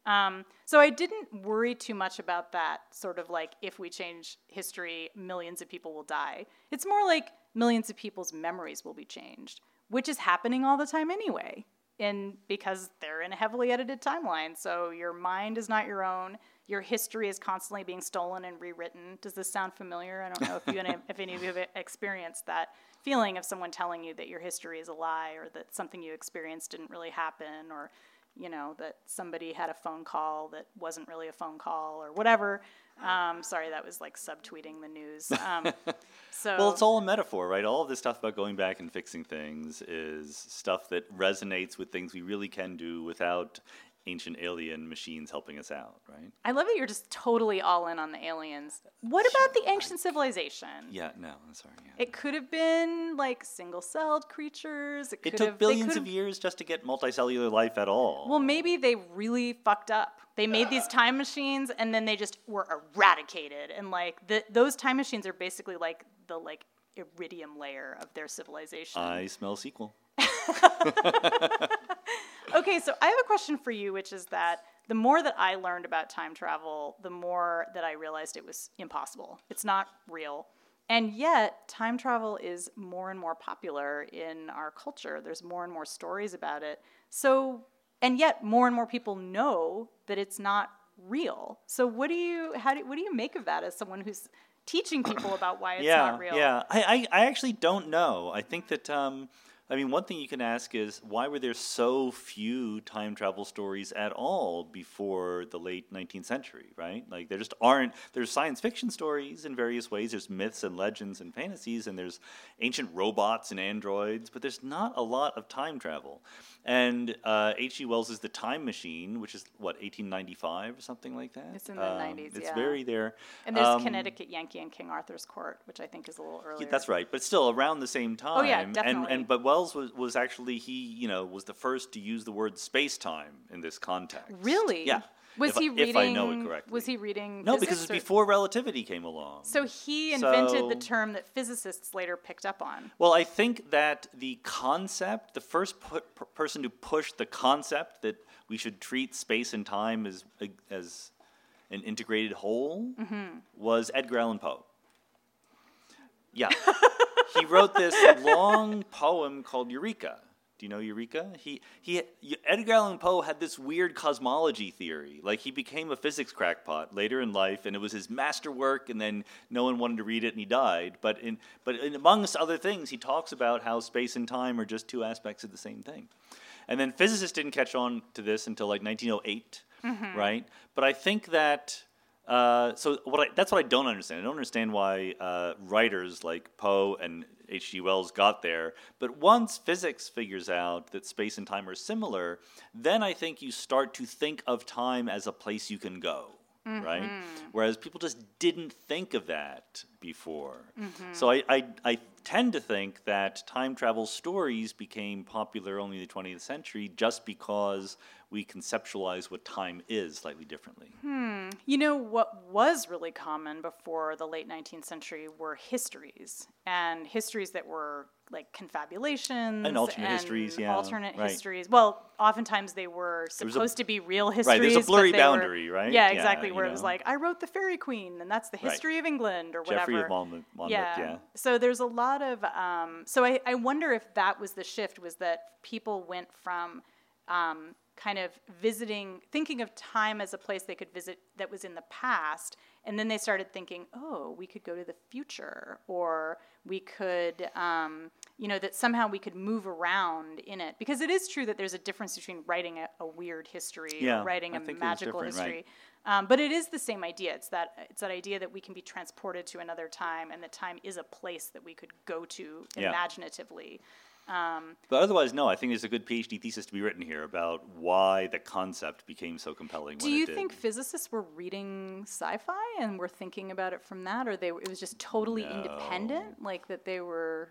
Um, so I didn't worry too much about that sort of like if we change history, millions of people will die. It's more like millions of people's memories will be changed, which is happening all the time anyway. And because they're in a heavily edited timeline, so your mind is not your own. Your history is constantly being stolen and rewritten. Does this sound familiar? I don't know if you any, <laughs> if any of you have experienced that feeling of someone telling you that your history is a lie or that something you experienced didn't really happen or you know, that somebody had a phone call that wasn't really a phone call or whatever. Um, sorry, that was like subtweeting the news. <laughs> Um, so Well, it's all a metaphor, right? All of this stuff about going back and fixing things is stuff that resonates with things we really can do without ancient alien machines helping us out, right? I love that you're just totally all in on the aliens. What about the ancient civilization? Yeah, no, I'm sorry. Yeah. It could have been like single-celled creatures. It, It could took have, billions of years just to get multicellular life at all. Well, maybe they really fucked up. They made these time machines and then they just were eradicated. And like the, those time machines are basically like the like iridium layer of their civilization. I smell sequel. <laughs> <laughs> Okay, so I have a question for you, which is that the more that I learned about time travel, the more that I realized it was impossible. It's not real. And yet, time travel is more and more popular in our culture. There's more and more stories about it. So, and yet, more and more people know that it's not real. So, what do you, how do, what do you make of that as someone who's teaching people about why it's yeah, not real? Yeah, I, I, I actually don't know. I think that, um, I mean, one thing you can ask is why were there so few time travel stories at all before the late 19th century, right? Like, there just aren't, there's science fiction stories in various ways, there's myths and legends and fantasies, and there's ancient robots and androids, but there's not a lot of time travel. And H.G. Wells is The Time Machine, which is, what, 1895 or something like that? It's in the 90s, It's yeah. very there. And there's Um, Connecticut Yankee and King Arthur's Court, which I think is a little earlier. That's right, but still around the same time. Oh, yeah, definitely. and but Wells was, was actually he you know was the first to use the word space time in this context. Really? Yeah. Was if, he I- reading? If I know it correctly. Was he reading? No, because it's or- before relativity came along. So he invented the term that physicists later picked up on. Well, I think that the concept, the first pu- person to push the concept that we should treat space and time as as an integrated whole Mm-hmm. was Edgar Allan Poe. Yeah, <laughs> he wrote this long poem called Eureka. Do you know Eureka? He he Edgar Allan Poe had this weird cosmology theory. Like he became a physics crackpot later in life, and it was his masterwork. And then no one wanted to read it, and he died. But in but in, amongst other things, he talks about how space and time are just two aspects of the same thing. And then physicists didn't catch on to this until like 1908, mm-hmm. right? But I think that uh, so what I, that's what I don't understand. I don't understand why uh, writers like Poe and H.G. Wells got there. But once physics figures out that space and time are similar, then I think you start to think of time as a place you can go. Right, whereas people just didn't think of that before. So I, I, I tend to think that time travel stories became popular only in the 20th century just because we conceptualize what time is slightly differently. You know what was really common before the late 19th century were histories, and histories that were like confabulations And alternate histories, yeah, alternate right. histories. Well, oftentimes they were was a- supposed to be real histories. Right, there's a blurry they were- boundary, right? Yeah, Yeah, exactly. Where it was like, I wrote the Faerie Queene, and that's the Right. history of England, or whatever. Geoffrey of Monmouth, Monmouth yeah. So there's a lot of. Um, so I, I wonder if that was the shift, was that people went from um, kind of visiting, thinking of time as a place they could visit that was in the past, and then they started thinking, oh, we could go to the future, or we could, um, you know, that somehow we could move around in it. Because it is true that there's a difference between writing a, a weird history Yeah, or writing I a think it is magical different, right. history. Um, but it is the same idea. It's that it's that idea that we can be transported to another time, and that time is a place that we could go to Yeah. Um, But otherwise, no, I think there's a good PhD thesis to be written here about why the concept became so compelling. do when you it did. think physicists were reading sci-fi and were thinking about it from that, or they it was just totally independent, like that they were?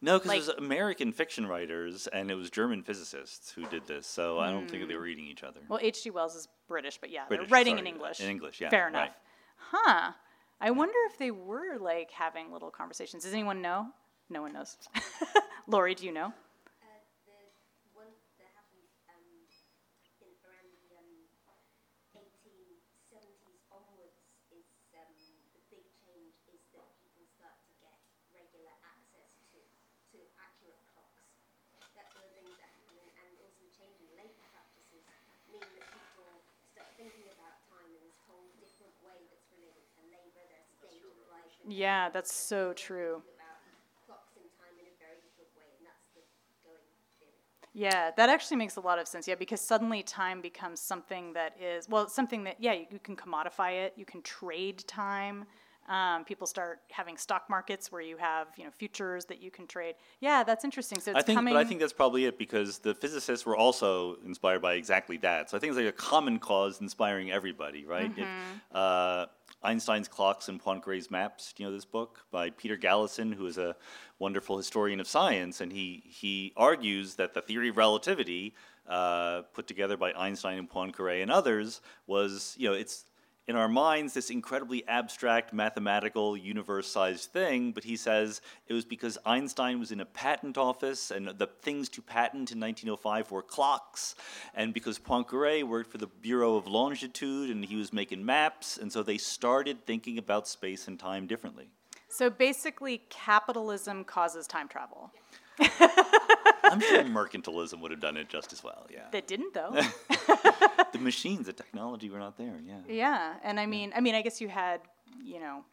No, because like- it was American fiction writers and it was German physicists who did this, so I don't think they were reading each other. Well, H.G. Wells is British, but yeah, British, they're writing sorry, in English. in English, yeah, Fair right. enough. Huh. I wonder if they were like having little conversations. Does anyone know? No one knows. <laughs> Lori, do you know? The one that happened in around the 1870s onwards is the big change is that people start to get regular access to to accurate clocks. That's one of the things that happen, and, and also changing later practices mean that people start thinking about time in this whole different way that's related to labour, their stage of life. and Yeah, that's so true. thinking about clocks and time in a very different way, and that's the going theory. Yeah, that actually makes a lot of sense. Yeah, because suddenly time becomes something that is, well, something that, yeah, you, you can commodify it, you can trade time. Um, people start having stock markets where you have, you know, futures that you can trade. Yeah, that's interesting. So it's I think, coming. but I think that's probably it because the physicists were also inspired by exactly that. So I think it's like a common cause inspiring everybody, right? Mm-hmm. uh, Einstein's Clocks and Poincaré's Maps. Do you know this book by Peter Galison, who is a wonderful historian of science, and he he argues that the theory of relativity, uh, put together by Einstein and Poincaré and others, was you know it's in our minds this incredibly abstract, mathematical, universe sized thing, but he says it was because Einstein was in a patent office and the things to patent in 1905 were clocks, and because Poincare worked for the Bureau of Longitude and he was making maps, and so they started thinking about space and time differently. So basically, capitalism causes time travel. <laughs> I'm sure mercantilism would have done it just as well, yeah. That didn't, though. <laughs> the machines, the technology were not there, yeah. yeah, and I mean, I mean, I guess you had, you know,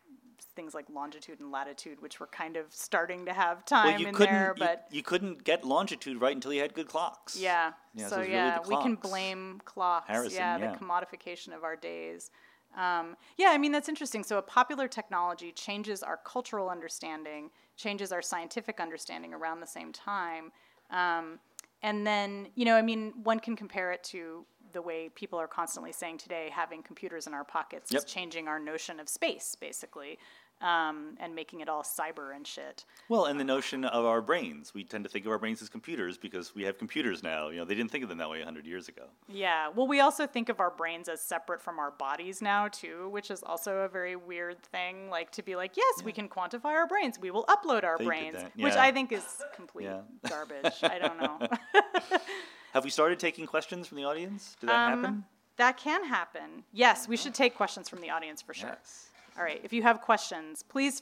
things like longitude and latitude, which were kind of starting to have time Well, you in there, but you, couldn't get longitude right until you had good clocks. Yeah. Yeah, so so it's really yeah, we can blame clocks. Harrison, yeah, yeah. the commodification of our days. Um, yeah, I mean that's interesting. So a popular technology changes our cultural understanding, changes our scientific understanding around the same time, um, and then you know, I mean, one can compare it to the way people are constantly saying today, having computers in our pockets Yep. is changing our notion of space, basically, um, and making it all cyber and shit. Well, and the notion of our brains. We tend to think of our brains as computers because we have computers now. You know, they didn't think of them that way 100 years ago. Yeah. Well, we also think of our brains as separate from our bodies now, too, which is also a very weird thing. Like to be like, yes, we can quantify our brains. We will upload our They brains, that, which. I think is complete Yeah. <laughs> garbage. I don't know. <laughs> Have we started taking questions from the audience? Did that Um, happen? That can happen. Yes, we should take questions from the audience for sure. Yes. All right. If you have questions, please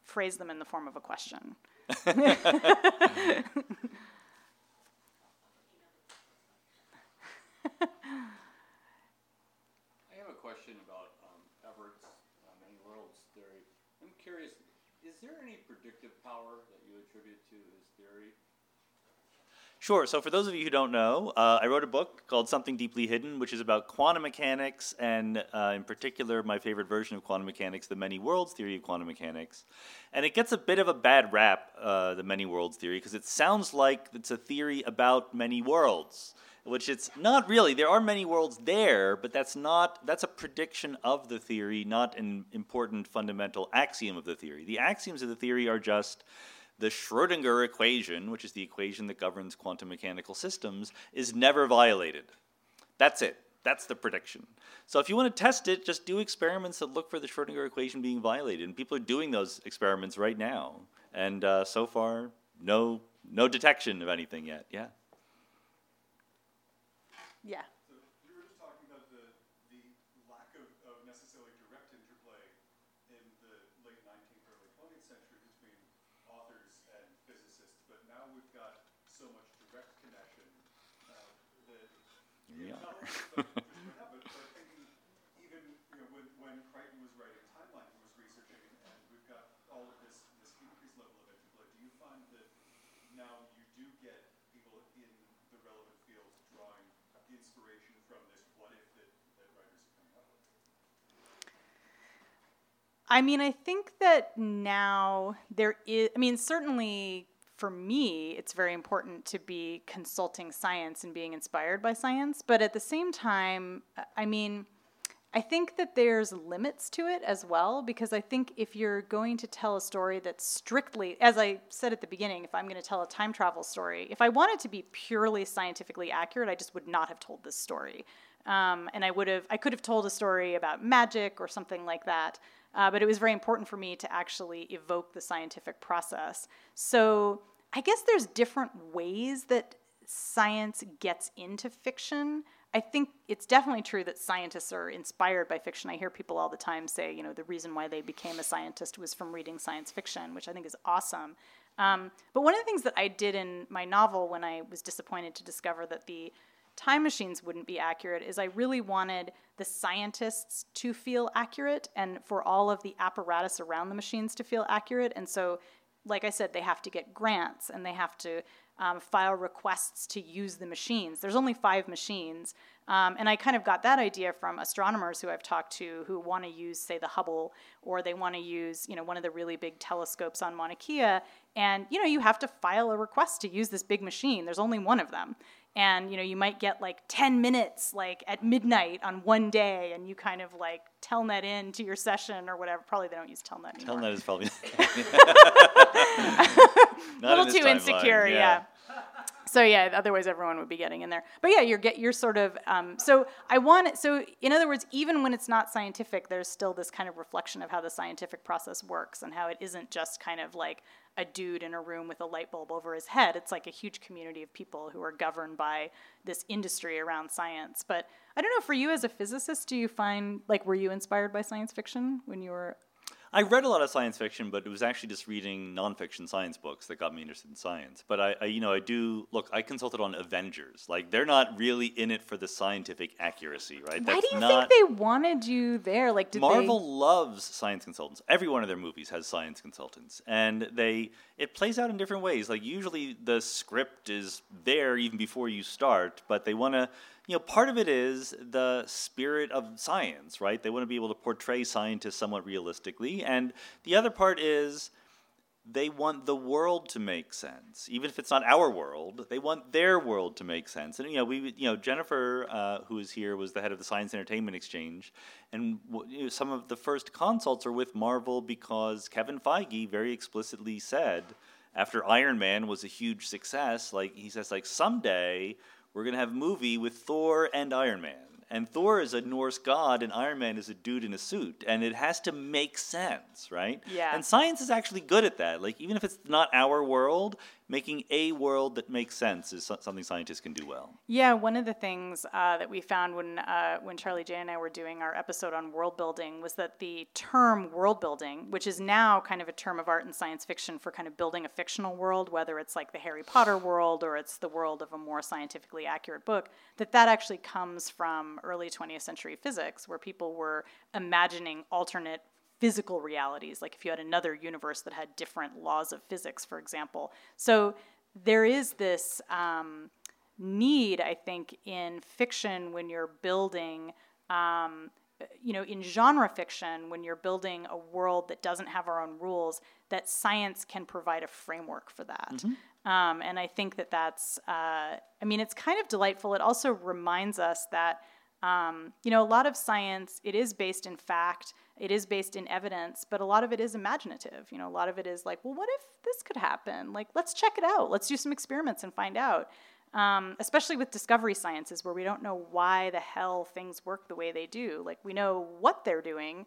phrase them in the form of a question. <laughs> I have a question about um, Everett's uh, many worlds theory. I'm curious, is there any predictive power that you attribute to his theory? Sure. So, for those of you who don't know, uh, I wrote a book called Something Deeply Hidden, which is about quantum mechanics, and uh, in particular, my favorite version of quantum mechanics, the many worlds theory of quantum mechanics. And it gets a bit of a bad rap, uh, the many worlds theory, because it sounds like it's a theory about many worlds, which it's not really. There are many worlds there, but that's not. That's a prediction of the theory, not an important fundamental axiom of the theory. The axioms of the theory are just the Schrödinger equation, which is the equation that governs quantum mechanical systems, is never violated. That's it. That's the prediction. So if you want to test it, just do experiments that look for the Schrödinger equation being violated. And people are doing those experiments right now. And uh, so far, no, no detection of anything yet. Yeah. Yeah. So you were just talking about the, the lack of, of necessarily direct interplay in the late 19th, early 20th century between authors and physicists, but now we've got so much direct connection uh, that we not are. only just like just right now, but, but thinking even you know when, when Crichton was writing Timeline, he was researching, and, and we've got all of this this increased level of interplay. Do you find that now you do get people in the relevant fields drawing inspiration from this what if that, that writers are coming up with? I mean, I think that now there is, I mean, certainly for me, it's very important to be consulting science and being inspired by science. But at the same time, I mean, I think that there's limits to it as well, because I think if you're going to tell a story that's strictly, as I said at the beginning, if I'm going to tell a time travel story, if I wanted to be purely scientifically accurate, I just would not have told this story. Um, and I would have, I could have told a story about magic or something like that. Uh, but it was very important for me to actually evoke the scientific process. So I guess there's different ways that science gets into fiction. I think it's definitely true that scientists are inspired by fiction. I hear people all the time say, you know, the reason why they became a scientist was from reading science fiction, which I think is awesome. Um, but one of the things that I did in my novel when I was disappointed to discover that the time machines wouldn't be accurate is I really wanted the scientists to feel accurate and for all of the apparatus around the machines to feel accurate. And so, like I said, they have to get grants and they have to um, file requests to use the machines. There's only five machines. Um, and I kind of got that idea from astronomers who I've talked to who want to use, say, the Hubble, or they want to use, you know, one of the really big telescopes on Mauna Kea. And, you know, you have to file a request to use this big machine. There's only one of them and you know you might get like 10 minutes like at midnight on one day and you kind of like telnet in to your session or whatever. Probably they don't use telnet anymore. Telnet is probably <laughs> <laughs> a little in too insecure yeah. So yeah, otherwise everyone would be getting in there. But yeah, you're get you're sort of um, so I want so in other words, even when it's not scientific, there's still this kind of reflection of how the scientific process works and how it isn't just kind of like a dude in a room with a light bulb over his head. It's like a huge community of people who are governed by this industry around science. But I don't know, for you as a physicist, do you find like were you inspired by science fiction when you were I read a lot of science fiction, but it was actually just reading nonfiction science books that got me interested in science. But I, I, you know, I do look. I consulted on Avengers. Like they're not really in it for the scientific accuracy, right? Why That's do you think they wanted you there? Like did Marvel they loves science consultants. Every one of their movies has science consultants, and they it plays out in different ways. Like usually the script is there even before you start, but they want to. You know, part of it is the spirit of science, right? They want to be able to portray scientists somewhat realistically, and the other part is they want the world to make sense, even if it's not our world. They want their world to make sense. And you know, we, you know, Jennifer, uh, who is here, was the head of the Science Entertainment Exchange, and you know, some of the first consults are with Marvel because Kevin Feige very explicitly said after Iron Man was a huge success, like he says, like someday we're gonna have a movie with Thor and Iron Man. And Thor is a Norse god, and Iron Man is a dude in a suit, and it has to make sense, right? Yeah. And science is actually good at that. Like even if it's not our world, making a world that makes sense is something scientists can do well. Yeah, one of the things uh, that we found when uh, when Charlie Jane and I were doing our episode on world building was that the term world building, which is now kind of a term of art in science fiction for kind of building a fictional world, whether it's like the Harry Potter world or it's the world of a more scientifically accurate book, that that actually comes from early 20th century physics, where people were imagining alternate physical realities, like if you had another universe that had different laws of physics, for example. So there is this um, need, I think, in fiction when you're building. Um, you know, in genre fiction, when you're building a world that doesn't have our own rules, that science can provide a framework for that. Um, and I think that that's, uh, I mean, it's kind of delightful. It also reminds us that, um, you know, a lot of science, it is based in fact, it is based in evidence, but a lot of it is imaginative. You know, a lot of it is like, well, what if this could happen? Like, let's check it out. Let's do some experiments and find out. Um, especially with discovery sciences, where we don't know why the hell things work the way they do. Like, we know what they're doing,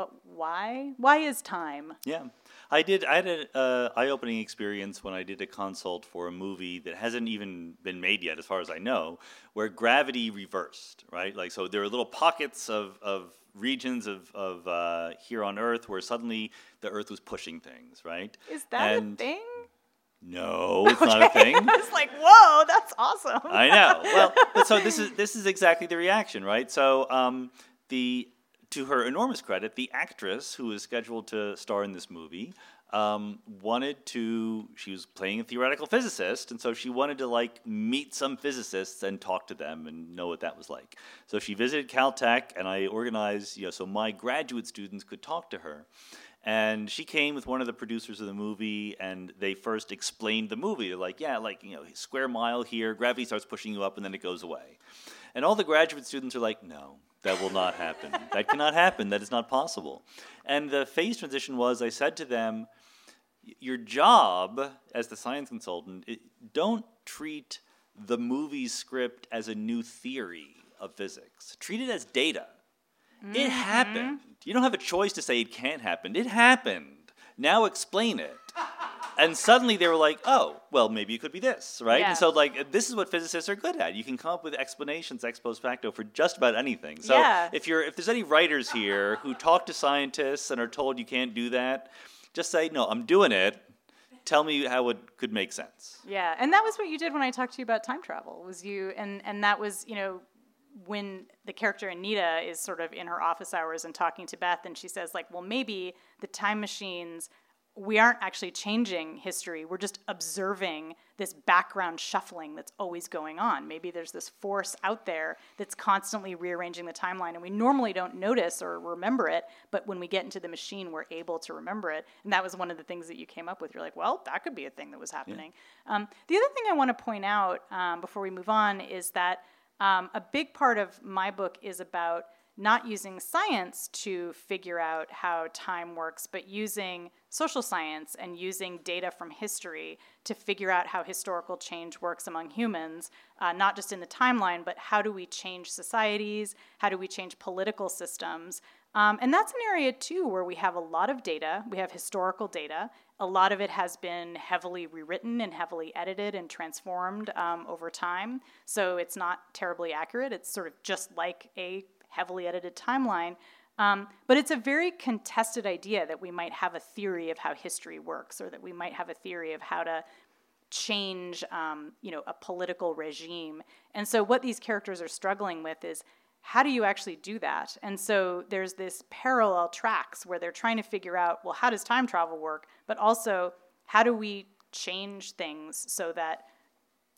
but why? Why is time? Yeah, I did. I had an uh, eye-opening experience when I did a consult for a movie that hasn't even been made yet, as far as I know, where gravity reversed. Right, like so, there are little pockets of of regions of of uh, here on Earth where suddenly the Earth was pushing things. Right. Is that And- a thing? No, it's not a thing. <laughs> I was like, whoa, that's awesome. I know. Well, <laughs> so this is this is exactly the reaction, right? So um, the to her enormous credit, the actress who was scheduled to star in this movie um, wanted to. She was playing a theoretical physicist, and so she wanted to like meet some physicists and talk to them and know what that was like. So she visited Caltech, and I organized, you know, so my graduate students could talk to her. And she came with one of the producers of the movie, and they first explained the movie. They're like, yeah, like, you know, square mile here, gravity starts pushing you up, and then it goes away. And all the graduate students are like, no, that will not happen. that cannot happen. That is not possible. And the phase transition was I said to them, your job as the science consultant, it, don't treat the movie script as a new theory of physics. Treat it as data. It mm-hmm. happened. You don't have a choice to say it can't happen. It happened. Now explain it. And suddenly they were like, oh, well, maybe it could be this, right? Yeah. And so, like, this is what physicists are good at. You can come up with explanations ex post facto for just about anything. So, Yeah. if you're if there's any writers here who talk to scientists and are told you can't do that, just say, no, I'm doing it. Tell me how it could make sense. Yeah, and that was what you did when I talked to you about time travel. Was you and and that was you know when the character Anita is sort of in her office hours and talking to Beth, and she says like, well, maybe the time machines. We aren't actually changing history. We're just observing this background shuffling that's always going on. Maybe there's this force out there that's constantly rearranging the timeline, and we normally don't notice or remember it, but when we get into the machine, we're able to remember it. And that was one of the things that you came up with. You're like, well, that could be a thing that was happening. Um, the other thing I want to point out um, before we move on is that um, a big part of my book is about not using science to figure out how time works, but using social science and using data from history to figure out how historical change works among humans, uh, not just in the timeline, but how do we change societies? How do we change political systems? Um, and that's an area too where we have a lot of data. We have historical data. A lot of it has been heavily rewritten and heavily edited and transformed um, over time. So it's not terribly accurate. It's sort of just like a heavily edited timeline. Um, but it's a very contested idea that we might have a theory of how history works, or that we might have a theory of how to change, um, you know, a political regime. And so, what these characters are struggling with is how do you actually do that? And so, there's this parallel tracks where they're trying to figure out, well, how does time travel work? But also, how do we change things so that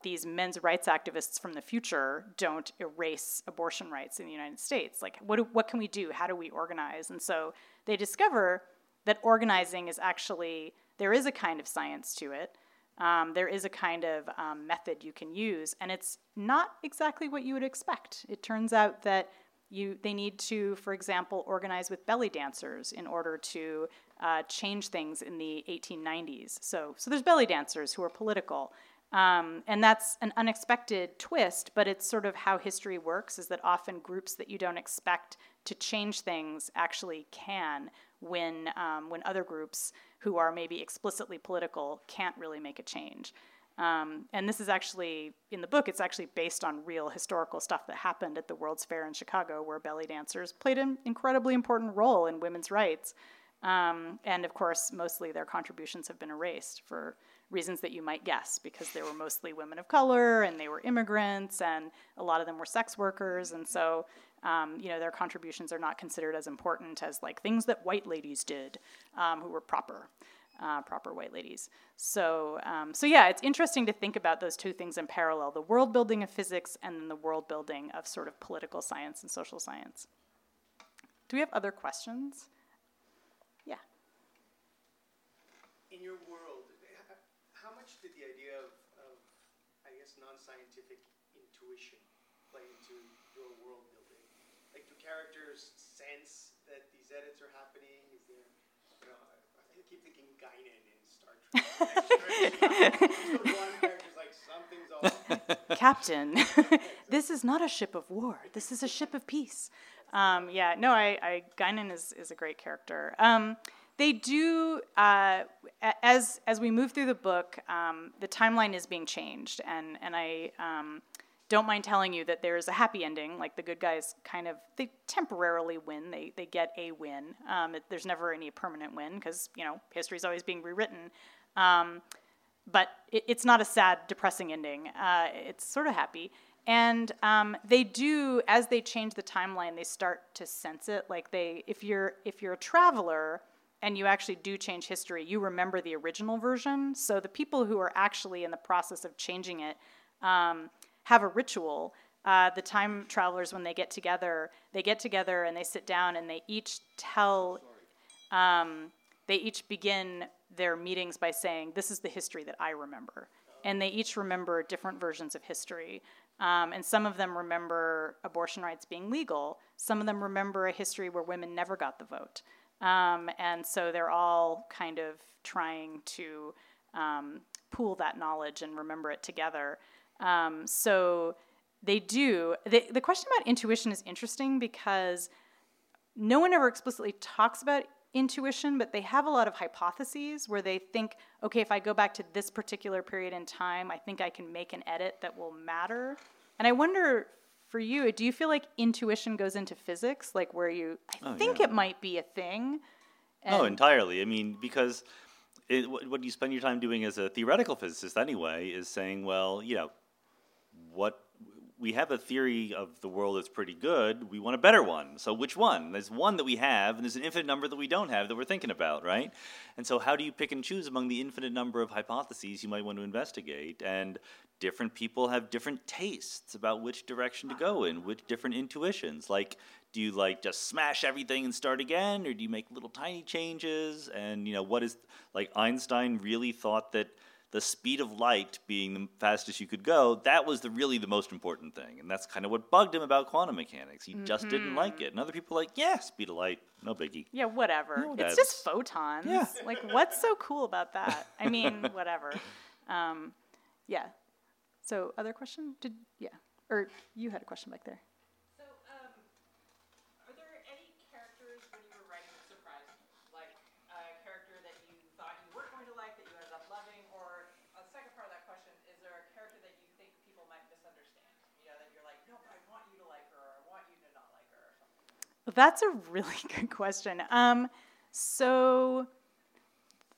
these men's rights activists from the future don't erase abortion rights in the United States. Like, what, do, what can we do? How do we organize? And so they discover that organizing is actually, there is a kind of science to it. Um, there is a kind of um, method you can use, and it's not exactly what you would expect. It turns out that you, they need to, for example, organize with belly dancers in order to uh, change things in the 1890s. So, so there's belly dancers who are political. Um, and that's an unexpected twist, but it's sort of how history works is that often groups that you don't expect to change things actually can when, um, when other groups who are maybe explicitly political can't really make a change. Um, and this is actually, in the book, it's actually based on real historical stuff that happened at the World's Fair in Chicago, where belly dancers played an incredibly important role in women's rights. Um, and of course, mostly their contributions have been erased for reasons that you might guess, because they were mostly women of color and they were immigrants and a lot of them were sex workers. And so, um, you know, their contributions are not considered as important as like things that white ladies did um, who were proper. Uh, proper white ladies. So, um, so yeah, it's interesting to think about those two things in parallel: the world building of physics and then the world building of sort of political science and social science. Do we have other questions? Yeah. In your how much did the idea of, of I guess, non-scientific intuition play into your world building? Like, do characters sense that these edits are happening? Is there, you know, I keep thinking Guinan in Star Trek. <laughs> like. <laughs> <laughs> Captain, this is not a ship of war. This is a ship of peace. Um, yeah, no, I, I Guinan is, is a great character. Um, they do uh, as as we move through the book um, the timeline is being changed and and i um, don't mind telling you that there is a happy ending like the good guys kind of they temporarily win they they get a win um, it, there's never any permanent win because you know history is always being rewritten um, but it, it's not a sad depressing ending uh, it's sort of happy and um, they do as they change the timeline they start to sense it like they if you're if you're a traveler and you actually do change history, you remember the original version. So the people who are actually in the process of changing it um, have a ritual. Uh, the time travelers, when they get together, they get together and they sit down and they each tell, um, they each begin their meetings by saying, This is the history that I remember. And they each remember different versions of history. Um, and some of them remember abortion rights being legal. Some of them remember a history where women never got the vote. Um, and so they're all kind of trying to um, pool that knowledge and remember it together. Um, so they do. The, the question about intuition is interesting because no one ever explicitly talks about intuition, but they have a lot of hypotheses where they think, okay, if I go back to this particular period in time, I think I can make an edit that will matter. And I wonder for you, do you feel like intuition goes into physics, like where you, I Oh, think yeah. it might be a thing? Oh, entirely. I mean, because it, what, what you spend your time doing as a theoretical physicist anyway is saying, well, you know, what we have a theory of the world that's pretty good. We want a better one. So which one? There's one that we have, and there's an infinite number that we don't have that we're thinking about, right? And so how do you pick and choose among the infinite number of hypotheses you might want to investigate? And different people have different tastes about which direction to go in, which different intuitions. Like, do you like just smash everything and start again, or do you make little tiny changes? And you know, what is like Einstein really thought that the speed of light being the fastest you could go, that was the really the most important thing. And that's kind of what bugged him about quantum mechanics. He just didn't like it. And other people like, yeah, speed of light, no biggie. Yeah, whatever. No, it's just photons. Yeah. Like, what's so cool about that? I mean, <laughs> whatever. Um, yeah. So, other question? Did yeah? Or you had a question back there? So, um, are there any characters when you were writing that surprised you? Like a character that you thought you weren't going to like that you ended up loving? Or a second part of that question, is there a character that you think people might misunderstand? You know, that you're like, no, but I want you to like her, or I want you to not like her, or something. Well, that's a really <laughs> good question. Um, so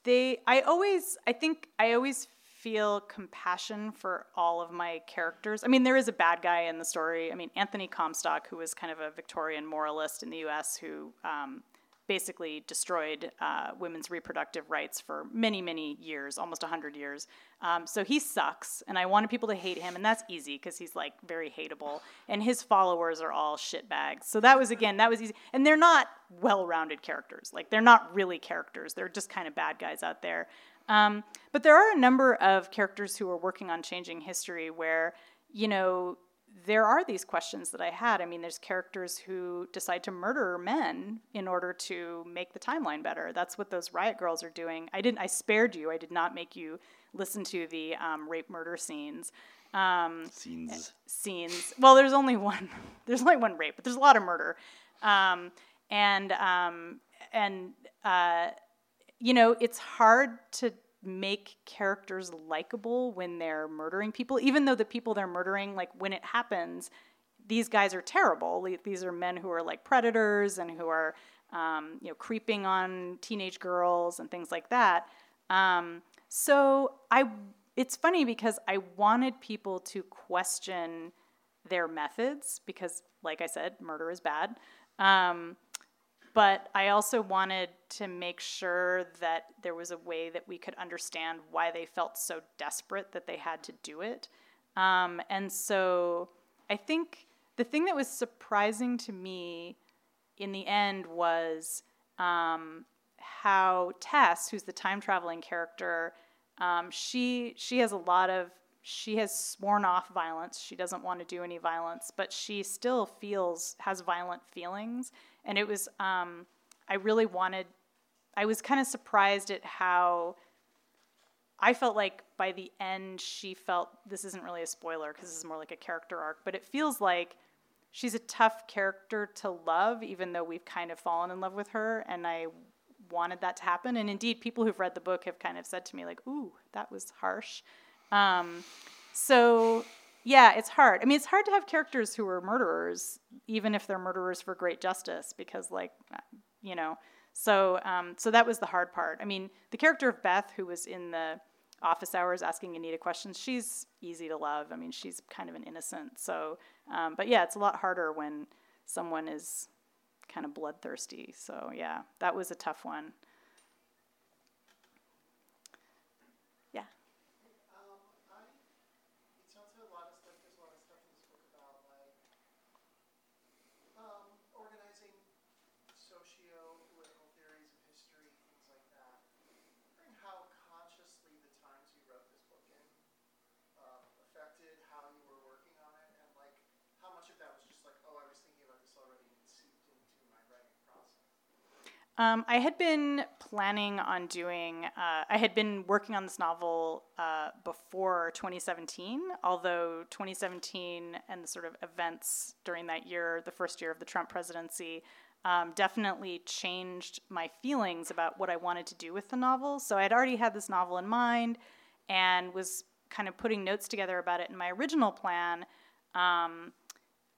they, I always, I think I always feel compassion for all of my characters. I mean, there is a bad guy in the story. I mean, Anthony Comstock, who was kind of a Victorian moralist in the U.S., who um, basically destroyed uh, women's reproductive rights for many, many years, almost 100 years. Um, so he sucks, and I wanted people to hate him, and that's easy because he's like very hateable, and his followers are all shitbags. So that was again, that was easy, and they're not well-rounded characters. Like they're not really characters; they're just kind of bad guys out there. Um, but there are a number of characters who are working on changing history where, you know, there are these questions that I had. I mean, there's characters who decide to murder men in order to make the timeline better. That's what those riot girls are doing. I didn't. I spared you. I did not make you listen to the um, rape murder scenes. Um, Scenes. scenes. Well, there's only one. <laughs> There's only one rape, but there's a lot of murder, um, and um, and uh, you know it's hard to make characters likable when they're murdering people, even though the people they're murdering, like when it happens, these guys are terrible. These are men who are like predators and who are um, you know creeping on teenage girls and things like that. Um, so I, it's funny because I wanted people to question their methods because, like I said, murder is bad. Um, but I also wanted to make sure that there was a way that we could understand why they felt so desperate that they had to do it. Um, and so I think the thing that was surprising to me in the end was um, how Tess, who's the time traveling character, um, she she has a lot of she has sworn off violence. She doesn't want to do any violence, but she still feels has violent feelings. And it was um, I really wanted. I was kind of surprised at how I felt like by the end she felt this isn't really a spoiler because this is more like a character arc, but it feels like she's a tough character to love, even though we've kind of fallen in love with her, and I wanted that to happen. And indeed, people who've read the book have kind of said to me like, "Ooh, that was harsh." Um, so yeah, it's hard. I mean, it's hard to have characters who are murderers, even if they're murderers for great justice, because like, you know. So um, so that was the hard part. I mean, the character of Beth, who was in the office hours asking Anita questions, she's easy to love. I mean, she's kind of an innocent. So, um, but yeah, it's a lot harder when someone is kind of bloodthirsty. So yeah, that was a tough one. Yeah. Um, I, it sounds like a lot of stuff, there's a lot of stuff in this book about like, um, organizing socio-political theories of history, things like that. Wondering how consciously the times you wrote this book in, um, affected how you were working on it, and like, how much of that was just like, oh, I was thinking about this already and it seeped into my writing process. Um, I had been planning on doing, uh, I had been working on this novel uh, before 2017, although 2017 and the sort of events during that year, the first year of the Trump presidency, um, definitely changed my feelings about what I wanted to do with the novel. So I had already had this novel in mind and was kind of putting notes together about it in my original plan. Um,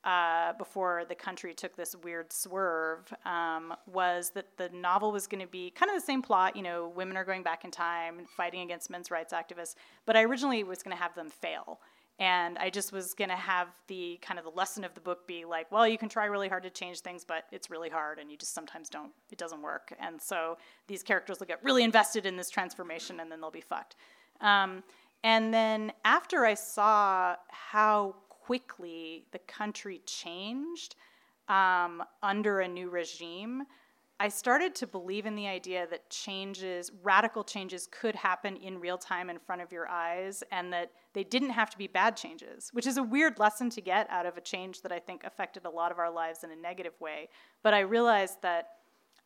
uh, before the country took this weird swerve um, was that the novel was going to be kind of the same plot. You know, women are going back in time, fighting against men's rights activists. But I originally was going to have them fail. And I just was going to have the kind of the lesson of the book be like, well, you can try really hard to change things, but it's really hard, and you just sometimes don't, it doesn't work. And so these characters will get really invested in this transformation, and then they'll be fucked. Um, and then after I saw how quickly the country changed um, under a new regime, I started to believe in the idea that changes, radical changes, could happen in real time in front of your eyes, and that they didn't have to be bad changes, which is a weird lesson to get out of a change that I think affected a lot of our lives in a negative way. But I realized that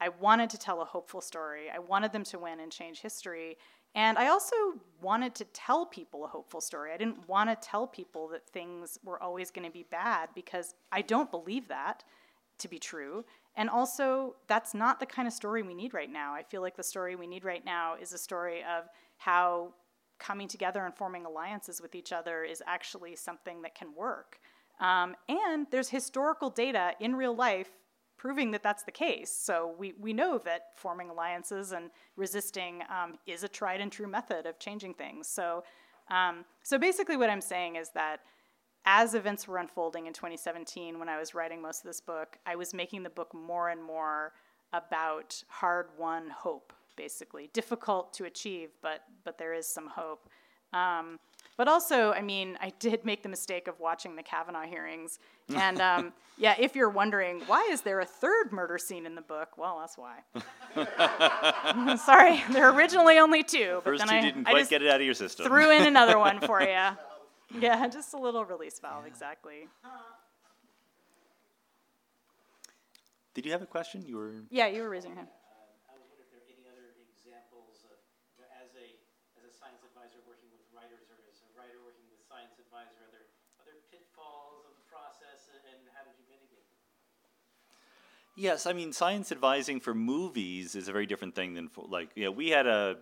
I wanted to tell a hopeful story. I wanted them to win and change history. And I also wanted to tell people a hopeful story. I didn't want to tell people that things were always going to be bad because I don't believe that to be true. And also, that's not the kind of story we need right now. I feel like the story we need right now is a story of how coming together and forming alliances with each other is actually something that can work. Um, and there's historical data in real life proving that that's the case. So we, we know that forming alliances and resisting um, is a tried and true method of changing things. So, um, so basically, what I'm saying is that as events were unfolding in 2017, when I was writing most of this book, I was making the book more and more about hard won hope, basically. Difficult to achieve, but, but there is some hope. Um, but also, I mean, I did make the mistake of watching the Kavanaugh hearings. <laughs> And um, yeah, if you're wondering, why is there a third murder scene in the book? Well, that's why. <laughs> Sorry, there are originally only two. But First, then you I, didn't I quite get it out of your system. threw in another one <laughs> for you. Yeah, just a little release valve, exactly. Did you have a question? You were. Yeah, you were raising your hand. I was wondering if there are any other examples of, you know, as a, as a science advisor working with writers or as a writer working with science advisor, are there, are there pitfalls of the process and- and how did you mitigate them? Yes, I mean science advising for movies is a very different thing than for like you know we had a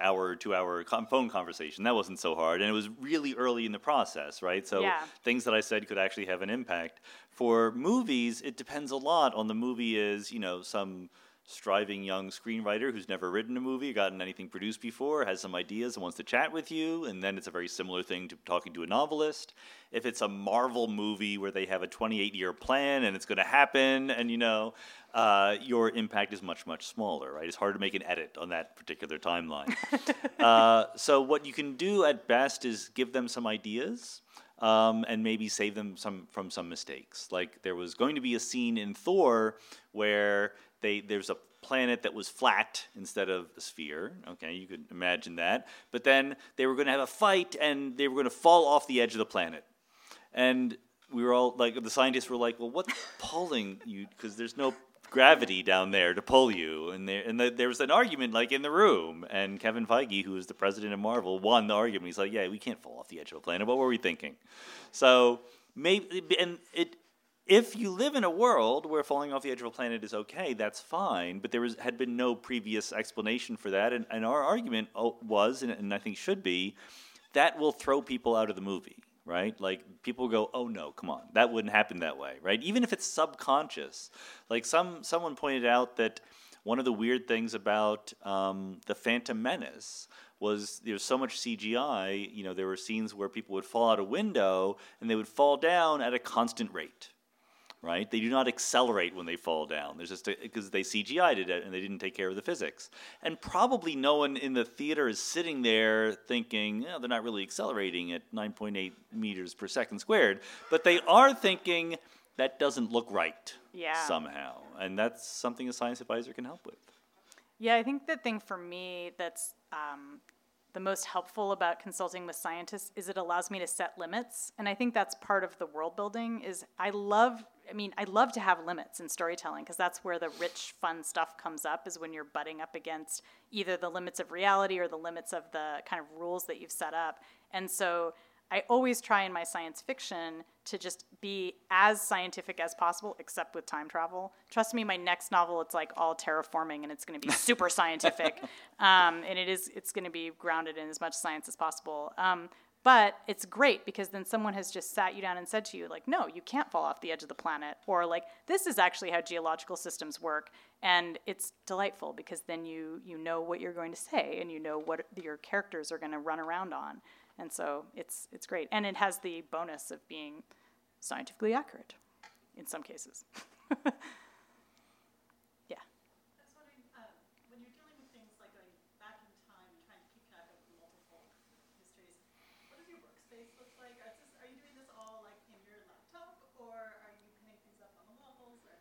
hour two hour com- phone conversation. That wasn't so hard and it was really early in the process right? So Yeah. things that I said could actually have an impact. For movies it depends a lot on the movie is you know some striving young screenwriter who's never written a movie gotten anything produced before has some ideas and wants to chat with you and then it's a very similar thing to talking to a novelist. If it's a marvel movie where they have a 28 year plan and it's going to happen and you know uh, your impact is much much smaller right? It's hard to make an edit on that particular timeline. <laughs> Uh, so what you can do at best is give them some ideas um, and maybe save them some from some mistakes. Like there was going to be a scene in Thor where they there's a planet that was flat instead of a sphere. Okay, you could imagine that. But then they were going to have a fight and they were going to fall off the edge of the planet. And we were all like, the scientists were like, well, what's pulling you? Because there's no gravity down there to pull you. And there, and the, there was an argument like in the room. And Kevin Feige, who is the president of Marvel, won the argument. He's like, yeah, we can't fall off the edge of a planet. What were we thinking? So maybe, and it, if you live in a world where falling off the edge of a planet is okay, that's fine. But there was, had been no previous explanation for that. And, and our argument oh, was, and, and I think should be, that will throw people out of the movie, right? Like people go, "Oh no, come on, that wouldn't happen that way," right? Even if it's subconscious. Like some someone pointed out that one of the weird things about um, the Phantom Menace was there was so much CGI. You know, there were scenes where people would fall out a window and they would fall down at a constant rate right? They do not accelerate when they fall down. There's just because they CGI'd it and they didn't take care of the physics. And probably no one in the theater is sitting there thinking, they're not really accelerating at 9.8 meters per second squared, but they are thinking that doesn't look right Yeah. somehow. And that's something a science advisor can help with. Yeah, I think the thing for me that's um, the most helpful about consulting with scientists is it allows me to set limits, and I think that's part of the world building. Is I love, I mean, I love to have limits in storytelling because that's where the rich, fun stuff comes up. Is when you're butting up against either the limits of reality or the limits of the kind of rules that you've set up, and so. I always try in my science fiction to just be as scientific as possible, except with time travel. Trust me, my next novel it's like all terraforming, and it's going to be <laughs> super scientific, um, and it is it's going to be grounded in as much science as possible. Um, but it's great because then someone has just sat you down and said to you, like, no, you can't fall off the edge of the planet, or like, this is actually how geological systems work, and it's delightful because then you you know what you're going to say and you know what your characters are going to run around on, and so it's it's great, and it has the bonus of being scientifically accurate in some cases. <laughs> yeah. I was wondering, um, when you're dealing with things like going back in time and trying to keep track of multiple histories, what does your workspace look like? Are, this, are you doing this all like in your laptop, or are you pinning things up on the walls? Or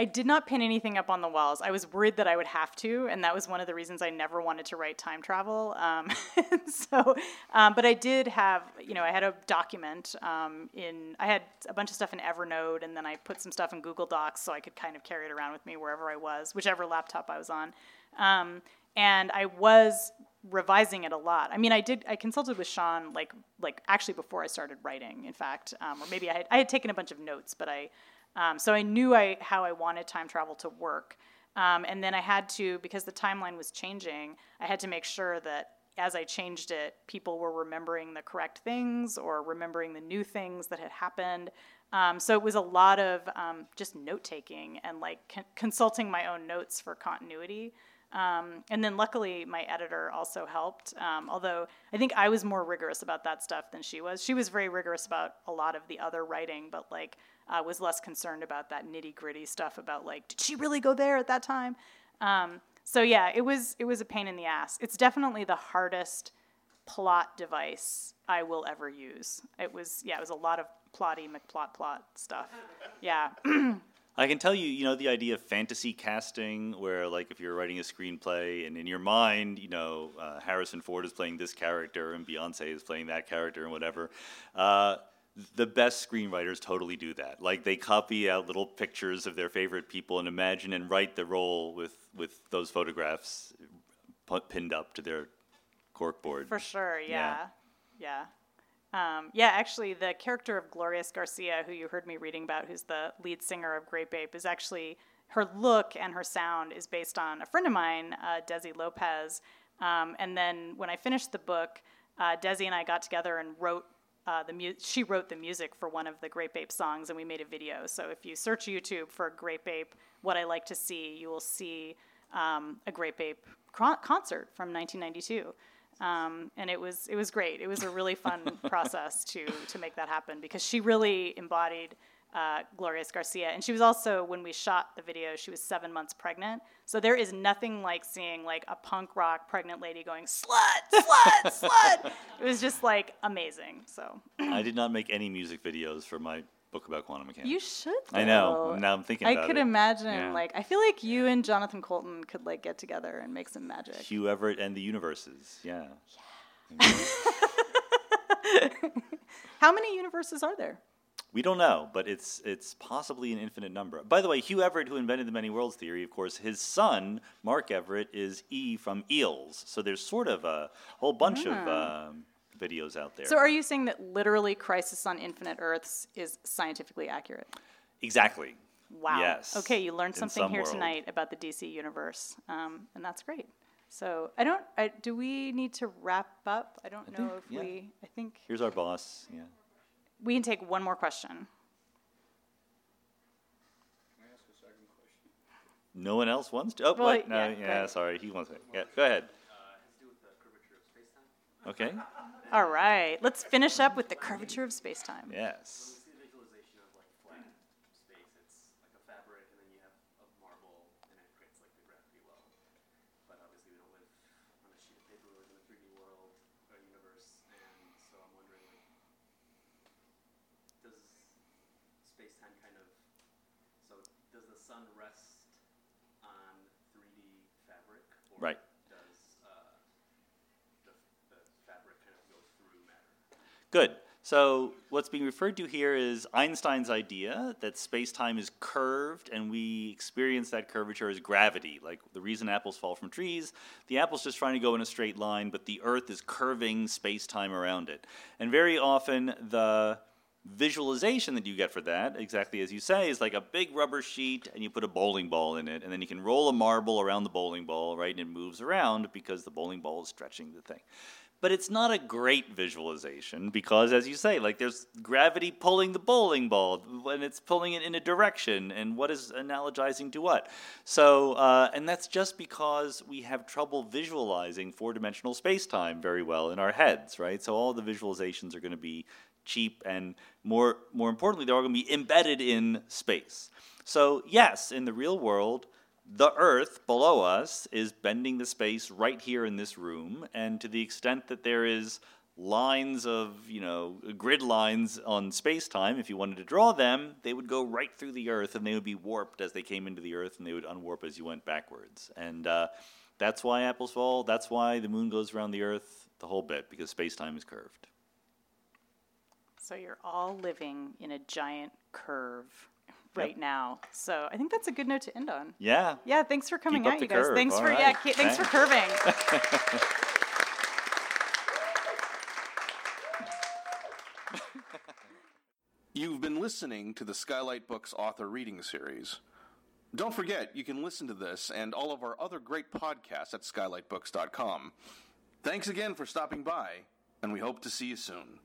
I did not pin anything up on the walls. I was worried that I would have to, and that was one of the reasons I never wanted to write time travel. Um, <laughs> so, um, but I did have, you know, I had a document um, in. I had a bunch of stuff in Evernote, and then I put some stuff in Google Docs so I could kind of carry it around with me wherever I was, whichever laptop I was on. Um, and I was revising it a lot. I mean, I did. I consulted with Sean like like actually before I started writing. In fact, um, or maybe I had I had taken a bunch of notes, but I um, so I knew I how I wanted time travel to work. Um, and then I had to because the timeline was changing. I had to make sure that as I changed it, people were remembering the correct things or remembering the new things that had happened. Um, so it was a lot of um, just note taking and like con- consulting my own notes for continuity. Um, and then luckily, my editor also helped. Um, although I think I was more rigorous about that stuff than she was. She was very rigorous about a lot of the other writing, but like uh, was less concerned about that nitty gritty stuff about like, did she really go there at that time? Um, so yeah, it was it was a pain in the ass. It's definitely the hardest plot device I will ever use. It was yeah, it was a lot of plotty McPlot plot stuff. Yeah. I can tell you, you know, the idea of fantasy casting, where like if you're writing a screenplay and in your mind, you know, uh, Harrison Ford is playing this character and Beyonce is playing that character and whatever. Uh, the best screenwriters totally do that. Like they copy out little pictures of their favorite people and imagine and write the role with with those photographs put, pinned up to their corkboard. For sure, yeah. Yeah. Um, yeah, actually, the character of Glorious Garcia, who you heard me reading about, who's the lead singer of Grape Ape, is actually her look and her sound is based on a friend of mine, uh, Desi Lopez. Um, and then when I finished the book, uh, Desi and I got together and wrote uh, the mu- she wrote the music for one of the Grape Ape songs, and we made a video. So if you search YouTube for Grape Ape, what I like to see, you will see um, a Grape Ape concert from 1992. Um, and it was it was great. It was a really fun <laughs> process to to make that happen because she really embodied uh, Glorious Garcia, and she was also when we shot the video, she was seven months pregnant. So there is nothing like seeing like a punk rock pregnant lady going slut, slut, <laughs> slut. It was just like amazing. So I did not make any music videos for my book about quantum mechanics. you should. I know. Now I'm thinking I about could it. imagine Yeah. like I feel like you and Jonathan Coulton could like get together and make some magic. Hugh Everett and the universes. Yeah. <laughs> How many universes are there? We don't know, but it's it's possibly an infinite number. By the way, Hugh Everett, who invented the many worlds theory, of course, his son Mark Everett is E from Eels. So there's sort of a whole bunch of um, videos out there. So are you saying that literally Crisis on Infinite Earths is scientifically accurate? exactly. Wow. Yes. Okay, you learned something some here world. tonight about the DC universe, um, and that's great. So I don't. I, do we need to wrap up? I don't know if yeah. we. I think Here's our boss. Yeah. We can take one more question. Can I ask a second question? No one else wants to. Oh, Well, wait, no, yeah, go yeah, ahead. sorry, he wants it. Yeah, go ahead. Okay. All right, let's finish up with the curvature of space-time. Yes. Space-time kind of so does the sun rest on 3D fabric, or Right. does uh, the, the fabric kind of go through matter? Good. So what's being referred to here is Einstein's idea that space-time is curved and we experience that curvature as gravity. Like the reason apples fall from trees, the apple's just trying to go in a straight line, but the earth is curving space-time around it. And very often the visualization that you get for that, exactly as you say, is like a big rubber sheet and you put a bowling ball in it and then you can roll a marble around the bowling ball, right? And it moves around because the bowling ball is stretching the thing. But it's not a great visualization because, as you say, like there's gravity pulling the bowling ball and it's pulling it in a direction, and what is analogizing to what? So, uh, and that's just because we have trouble visualizing four dimensional space time very well in our heads, right? So, all the visualizations are going to be cheap and more, more importantly, they're all going to be embedded in space. So, yes, in the real world, the Earth below us is bending the space right here in this room, and to the extent that there is lines of, you know, grid lines on space time, if you wanted to draw them, they would go right through the Earth and they would be warped as they came into the Earth and they would unwarp as you went backwards. And uh, that's why apples fall. That's why the moon goes around the Earth, the whole bit, because space time is curved. So you're all living in a giant curve right now. So I think that's a good note to end on. Yeah. Yeah, thanks for coming Keep up out, the you guys. curve. Thanks All for yeah, right. ki- thanks for curving. <laughs> You've been listening to the Skylight Books author reading series. Don't forget, you can listen to this and all of our other great podcasts at skylightbooks.com. Thanks again for stopping by, and we hope to see you soon.